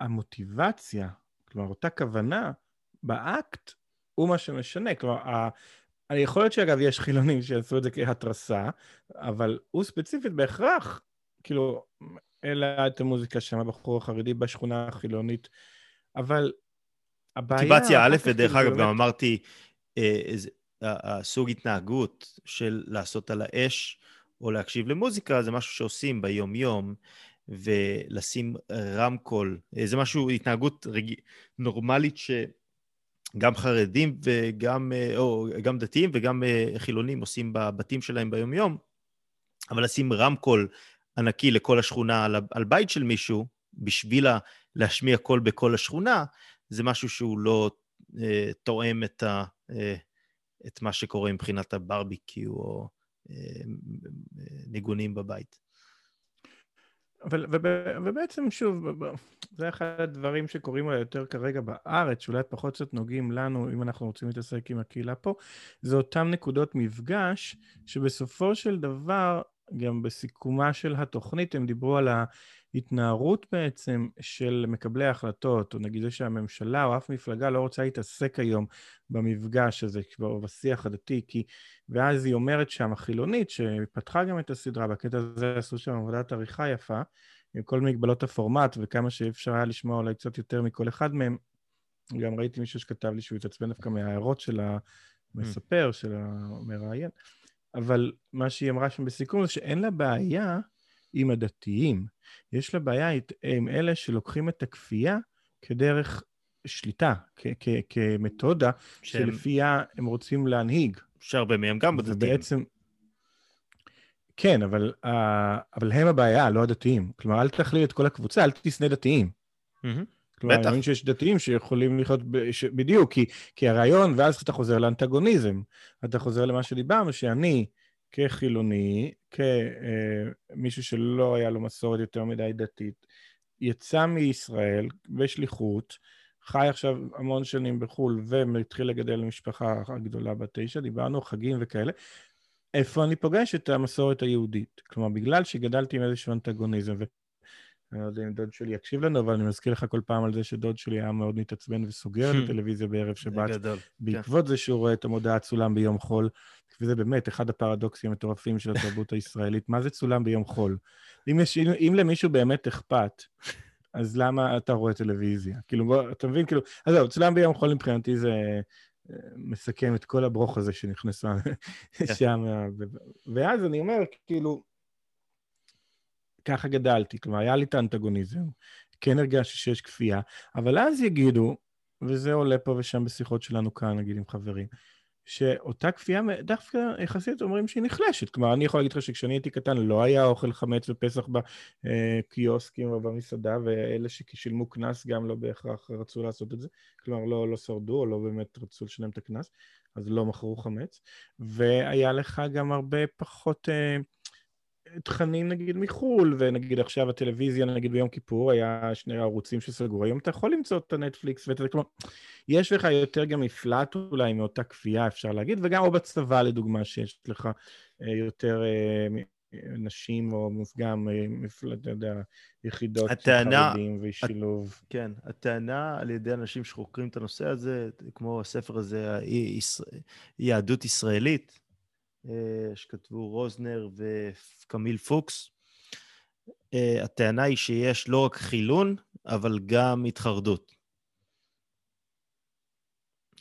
שהמוטיבציה, כלומר, אותה כוונה באקט, הוא מה שמשנה. כלומר, ה... יכול להיות שאגב, יש חילונים שיעשו את זה כהתרסה, אבל הוא ספציפית בהכרח, כאילו, אלא את המוזיקה שם, הבחור החרדי בשכונה החילונית, אבל הבעיה... מוטיבציה א', ודרך אגב, באמת... גם אמרתי, אה, הסוג התנהגות של לעשות על האש, או להקשיב למוזיקה, זה משהו שעושים ביום-יום, ולשים רמקול, זה משהו, התנהגות רג... נורמלית שגם חרדים וגם, או גם דתיים וגם חילונים עושים בבתים שלהם ביום-יום, אבל לשים רמקול ענקי לכל השכונה על, על בית של מישהו, בשביל להשמיע קול בכל השכונה, זה משהו שהוא לא אה, תואם את, ה, אה, את מה שקורה מבחינת הברביקיו או... ניגונים בבית. אבל, ובעצם, שוב, זה אחד הדברים שקורים יותר כרגע בארץ, שאולי פחות קצת נוגעים לנו, אם אנחנו רוצים להתעסק עם הקהילה פה, זה אותן נקודות מפגש, שבסופו של דבר, גם בסיכומה של התוכנית, הם דיברו על ה... התנערות בעצם של מקבלי ההחלטות, או נגיד זה שהממשלה או אף מפלגה לא רוצה להתעסק היום במפגש הזה, כבר בשיח הדתי, כי... ואז היא אומרת שם, החילונית, שפתחה גם את הסדרה, בקטע הזה עשו שם עבודת עריכה יפה, עם כל מגבלות הפורמט וכמה שאפשר היה לשמוע אולי קצת יותר מכל אחד מהם. גם ראיתי מישהו שכתב לי שהוא התעצבן דווקא מההערות של המספר, של המראיין. אבל מה שהיא אמרה שם בסיכום זה שאין לה בעיה עם הדתיים. יש לה בעיה עם אלה שלוקחים את הכפייה כדרך שליטה, כמתודה שהם... שלפיה הם רוצים להנהיג. שהרבה מהם גם בדתיים. ובעצם... כן, אבל, uh, אבל הם הבעיה, לא הדתיים. כלומר, אל תכליל את כל הקבוצה, אל תשנא דתיים. Mm-hmm. כלומר, אני מבין שיש דתיים שיכולים לחיות ב... ש... בדיוק, כי, כי הרעיון, ואז אתה חוזר לאנטגוניזם. אתה חוזר למה שדיברנו, שאני כחילוני, כמישהו שלא היה לו מסורת יותר מדי דתית, יצא מישראל בשליחות, חי עכשיו המון שנים בחו"ל והתחיל לגדל משפחה הגדולה בת תשע, דיברנו חגים וכאלה. איפה אני פוגש את המסורת היהודית? כלומר, בגלל שגדלתי עם איזשהו אנטגוניזם, אני לא יודע אם דוד שלי יקשיב לנו, אבל אני מזכיר לך כל פעם על זה שדוד שלי היה מאוד מתעצבן וסוגר את (laughs) הטלוויזיה בערב שבת. כן. בעקבות זה שהוא רואה את המודעה צולם ביום חול, וזה באמת אחד הפרדוקסים המטורפים של התרבות הישראלית. מה זה צולם ביום חול? אם, יש, אם למישהו באמת אכפת, אז למה אתה רואה טלוויזיה? כאילו, בוא, אתה מבין? כאילו, אז זהו, צולם ביום חול מבחינתי זה אה, מסכם את כל הברוך הזה שנכנסה כן. שם. ואז אני אומר, כאילו, ככה גדלתי, כלומר, היה לי את האנטגוניזם, כן הרגשתי שיש כפייה, אבל אז יגידו, וזה עולה פה ושם בשיחות שלנו כאן, נגיד עם חברים, שאותה כפייה דווקא יחסית אומרים שהיא נחלשת. כלומר, אני יכול להגיד לך שכשאני הייתי קטן לא היה אוכל חמץ ופסח בקיוסקים או במסעדה, ואלה ששילמו קנס גם לא בהכרח רצו לעשות את זה. כלומר, לא, לא שרדו או לא באמת רצו לשלם את הקנס, אז לא מכרו חמץ. והיה לך גם הרבה פחות... אה, תכנים נגיד מחו"ל, ונגיד עכשיו הטלוויזיה נגיד ביום כיפור היה שני ערוצים שסגרו, היום אתה יכול למצוא את הנטפליקס ואת זה, כלומר, יש לך יותר גם מפלט אולי מאותה כפייה אפשר להגיד, וגם או בצבא לדוגמה שיש לך אה, יותר אה, נשים, או גם, אתה יודע, יחידות הטענה, חרדים ושילוב. כן, הטענה על ידי אנשים שחוקרים את הנושא הזה, כמו הספר הזה, יהדות ישראלית, שכתבו רוזנר וקמיל פוקס, הטענה היא שיש לא רק חילון, אבל גם התחרדות.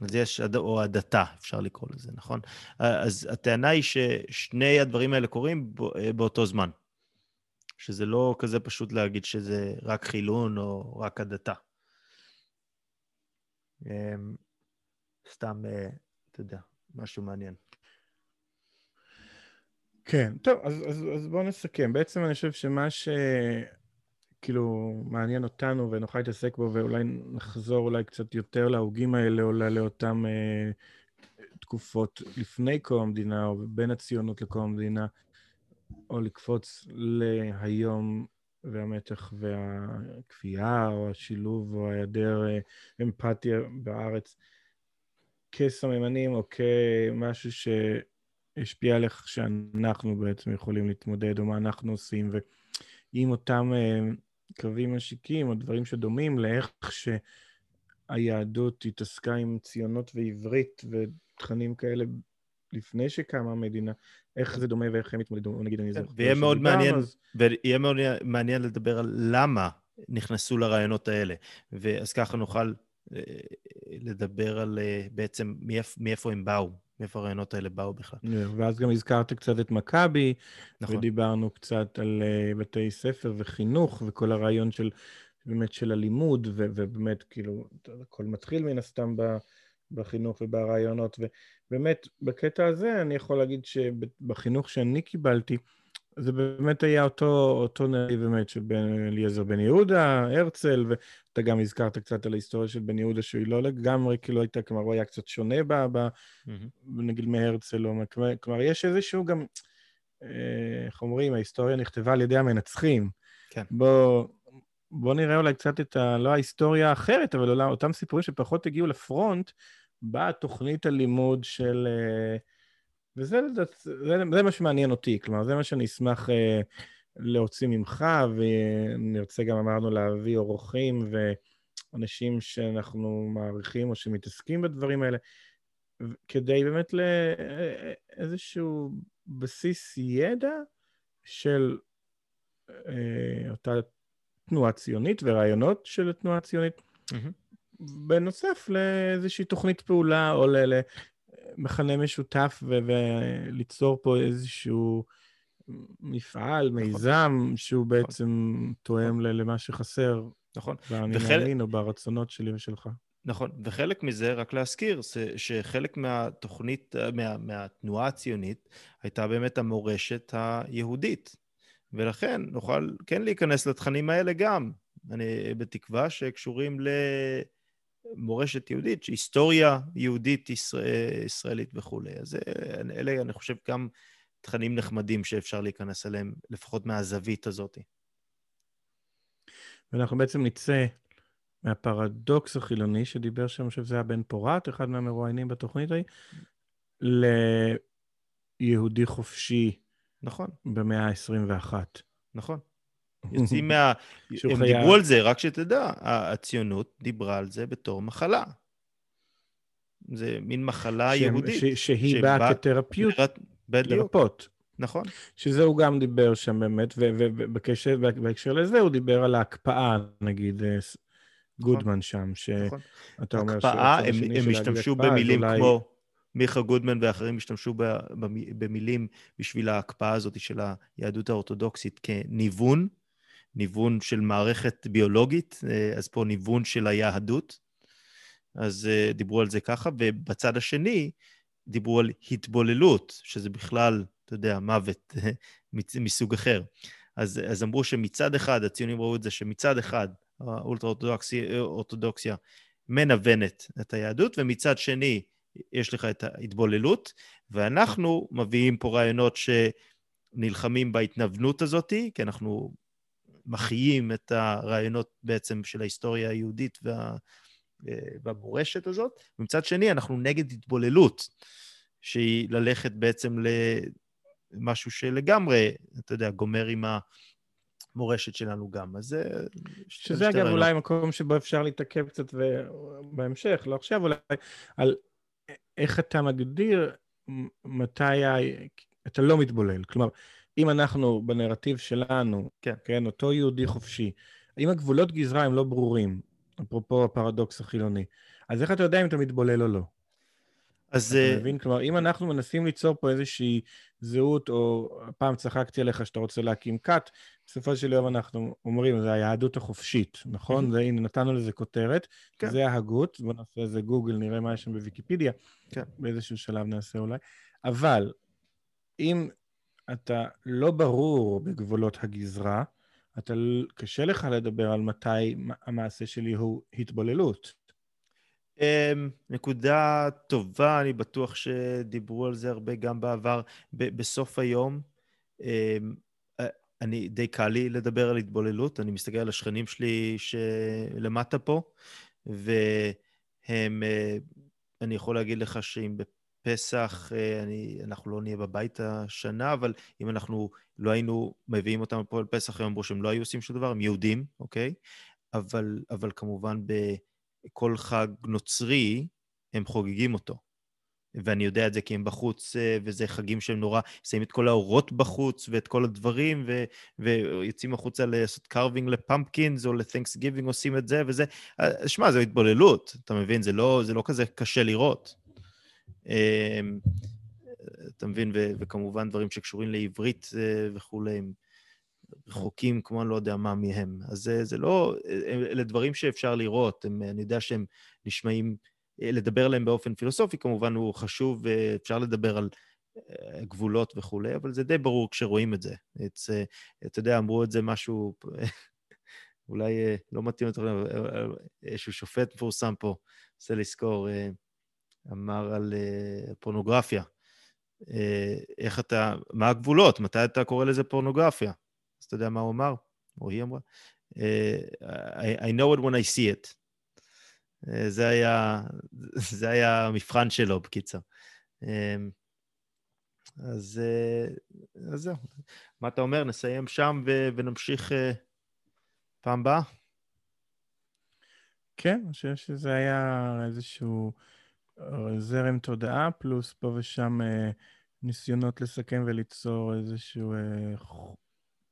אז יש, או הדתה, אפשר לקרוא לזה, נכון? אז הטענה היא ששני הדברים האלה קורים באותו זמן. שזה לא כזה פשוט להגיד שזה רק חילון או רק הדתה. סתם, אה, אתה יודע, משהו מעניין. כן, טוב, אז, אז, אז בואו נסכם. בעצם אני חושב שמה ש... כאילו מעניין אותנו ונוכל להתעסק בו ואולי נחזור אולי קצת יותר להוגים האלה או לאותן אה, תקופות לפני קום המדינה או בין הציונות לקום המדינה, או לקפוץ להיום והמתח והכפייה או השילוב או היעדר אה, אמפתיה בארץ כסממנים או כמשהו שהשפיע על איך שאנחנו בעצם יכולים להתמודד או מה אנחנו עושים. ועם אותם אה, קווים משיקים או דברים שדומים לאיך שהיהדות התעסקה עם ציונות ועברית ותכנים כאלה לפני שקמה המדינה, איך זה דומה ואיך הם התמודדו, נגיד אני זוכר. ויהיה מאוד מעניין, אז... ויהיה מאוד מעניין לדבר על למה נכנסו לרעיונות האלה. ואז ככה נוכל אה, לדבר על אה, בעצם מאיפה הם באו, מאיפה הרעיונות האלה באו בכלל. ואז גם הזכרת קצת את מכבי, נכון. ודיברנו קצת על uh, בתי ספר וחינוך, וכל הרעיון של, באמת של הלימוד, ו- ובאמת, כאילו, הכל מתחיל מן הסתם ב- בחינוך וברעיונות, ובאמת, בקטע הזה אני יכול להגיד שבחינוך שאני קיבלתי, זה באמת היה אותו, אותו נראה באמת של בן אליעזר בן יהודה, הרצל, ואתה גם הזכרת קצת על ההיסטוריה של בן יהודה, שהיא לא לגמרי, כאילו הייתה, כלומר, הוא היה קצת שונה בה, ב, mm-hmm. נגיד מהרצל, או, כלומר, כלומר, יש איזשהו גם, אה, איך אומרים, ההיסטוריה נכתבה על ידי המנצחים. כן. בוא, בוא נראה אולי קצת את ה... לא ההיסטוריה האחרת, אבל אולי אותם סיפורים שפחות הגיעו לפרונט, באה תוכנית הלימוד של... Uh, וזה זה, זה מה שמעניין אותי, כלומר, זה מה שאני אשמח אה, להוציא ממך, ונרצה גם, אמרנו, להביא אורחים ואנשים שאנחנו מעריכים או שמתעסקים בדברים האלה, כדי באמת לאיזשהו בסיס ידע של אה, אותה תנועה ציונית ורעיונות של התנועה הציונית. Mm-hmm. בנוסף לאיזושהי תוכנית פעולה או מכנה משותף ו- וליצור פה איזשהו מפעל, נכון. מיזם, שהוא נכון. בעצם. תואם נכון. למה שחסר. נכון. ואני וחל... מאמין, או ברצונות שלי ושלך. נכון, וחלק מזה, רק להזכיר, שחלק מהתוכנית, מה, מהתנועה הציונית, הייתה באמת המורשת היהודית. ולכן נוכל כן להיכנס לתכנים האלה גם. אני בתקווה שקשורים ל... מורשת יהודית, היסטוריה יהודית ישראל, ישראלית וכולי. אז אלה, אני חושב, גם תכנים נחמדים שאפשר להיכנס אליהם, לפחות מהזווית הזאת. ואנחנו בעצם נצא מהפרדוקס החילוני שדיבר שם, אני חושב שזה היה בן פורת, אחד מהמרואיינים בתוכנית ההיא, ליהודי חופשי. נכון. במאה ה-21. נכון. יוצאים (laughs) מה... הם חיה... דיברו על זה, רק שתדע, הציונות דיברה על זה בתור מחלה. זה מין מחלה ש... יהודית. ש... שהיא שבא... באה כתרפיות, לרפות. נכון. שזה הוא גם דיבר שם באמת, ובהקשר לזה הוא דיבר על ההקפאה, נגיד, אה, נכון. גודמן שם, שאתה נכון. אומר... הקפאה, הם, הם השתמשו במילים אולי... כמו... מיכה גודמן ואחרים השתמשו במילים בשביל ההקפאה הזאת של היהדות האורתודוקסית כניוון, ניוון של מערכת ביולוגית, אה, אז פה ניוון של היהדות. אז אה, דיברו על זה ככה, ובצד השני דיברו על התבוללות, שזה בכלל, אתה יודע, מוות מסוג אחר. אז, אז אמרו שמצד אחד, הציונים ראו את זה שמצד אחד האולטרה-אורתודוקסיה מנוונת את היהדות, ומצד שני יש לך את ההתבוללות, ואנחנו מביאים פה רעיונות שנלחמים בהתנוונות הזאת, כי אנחנו מחיים את הרעיונות בעצם של ההיסטוריה היהודית וה, אה, והמורשת הזאת, ומצד שני אנחנו נגד התבוללות, שהיא ללכת בעצם משהו שלגמרי, אתה יודע, גומר עם המורשת שלנו גם. אז זה... שזה אגב אולי מקום שבו אפשר להתעכב קצת בהמשך, לא עכשיו אולי, על איך אתה מגדיר מתי ה... אתה לא מתבולל. כלומר, אם אנחנו בנרטיב שלנו, כן, כן אותו יהודי חופשי, אם הגבולות גזרה הם לא ברורים, אפרופו הפרדוקס החילוני, אז איך אתה יודע אם אתה מתבולל או לא? אז... אתה אה, מבין? כלומר, אם אנחנו מנסים ליצור פה איזושהי זהות, או פעם צחקתי עליך שאתה רוצה להקים כת, בסופו של יום אנחנו אומרים, זה היהדות החופשית, נכון? זה, הנה, נתנו לזה כותרת, כן. זה ההגות, בואו נעשה איזה גוגל, נראה מה יש שם בוויקיפדיה, כן. באיזשהו שלב נעשה אולי. אבל אם אתה לא ברור בגבולות הגזרה, אתה, קשה לך לדבר על מתי המעשה שלי הוא התבוללות. אמ, נקודה טובה, אני בטוח שדיברו על זה הרבה גם בעבר. בסוף היום, אמ, אני, די קל לי לדבר על התבוללות, אני מסתכל על השכנים שלי שלמטה פה, והם, אה, אני יכול להגיד לך שאם בפסח אה, אני, אנחנו לא נהיה בבית השנה, אבל אם אנחנו לא היינו מביאים אותם פה לפסח, הם אמרו שהם לא היו עושים שום דבר, הם יהודים, אוקיי? אבל, אבל כמובן בכל חג נוצרי, הם חוגגים אותו. ואני יודע את זה כי הם בחוץ, אה, וזה חגים שהם נורא, שמים את כל האורות בחוץ ואת כל הדברים, ו, ויוצאים החוצה לעשות carving ל pumpkins או ל Thanksgiving עושים את זה וזה. אה, שמע, זו התבוללות, אתה מבין? זה לא, זה לא כזה קשה לראות. אמ, אתה מבין? ו, וכמובן דברים שקשורים לעברית אה, וכולי, הם רחוקים כמו אני לא יודע מה מהם. אז זה, זה לא, אלה דברים שאפשר לראות, הם, אני יודע שהם נשמעים... לדבר עליהם באופן פילוסופי, כמובן הוא חשוב, ואפשר לדבר על אה, גבולות וכולי, אבל זה די ברור כשרואים את זה. את, אתה יודע, אמרו את זה משהו, (laughs) אולי אה, לא מתאים יותר, איזשהו שופט מפורסם פה, רוצה לזכור, אה, אמר על פורנוגרפיה. איך אתה, מה הגבולות? מתי אתה קורא לזה פורנוגרפיה? אז אתה יודע מה הוא אמר? או היא אמרה? I, I know it when I see it. זה היה, זה היה המבחן שלו, בקיצר. אמ, אז, אז זהו. מה אתה אומר? נסיים שם ו- ונמשיך uh, פעם הבאה? כן, אני חושב שזה היה איזשהו זרם תודעה, פלוס פה ושם uh, ניסיונות לסכם וליצור איזשהו uh,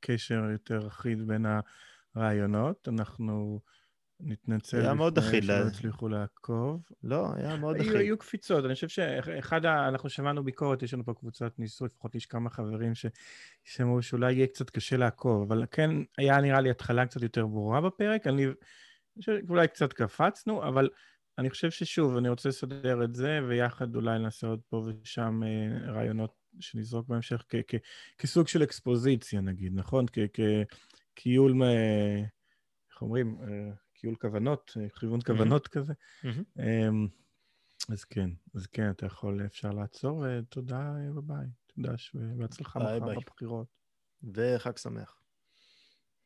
קשר יותר אחיד בין הרעיונות. אנחנו... נתנצל היה מאוד אחיד. שלא הצליחו לעקוב. לא, היה מאוד אחיד. היו קפיצות, אני חושב שאחד, ה... אנחנו שמענו ביקורת, יש לנו פה קבוצת ניסוי, לפחות יש כמה חברים שאמרו שאולי יהיה קצת קשה לעקוב, אבל כן, היה נראה לי התחלה קצת יותר ברורה בפרק, אני חושב שאולי קצת קפצנו, אבל אני חושב ששוב, אני רוצה לסדר את זה, ויחד אולי נעשה עוד פה ושם אה, רעיונות שנזרוק בהמשך כ- כ- כסוג של אקספוזיציה, נגיד, נכון? כקיול, איך אומרים? אה, קיול כוונות, אה, כיוון כוונות כזה. אמ, אז כן, אז כן, אתה יכול, אפשר לעצור, ותודה, אה, ביי. תודה, ובהצלחה מחר בבחירות. וחג שמח.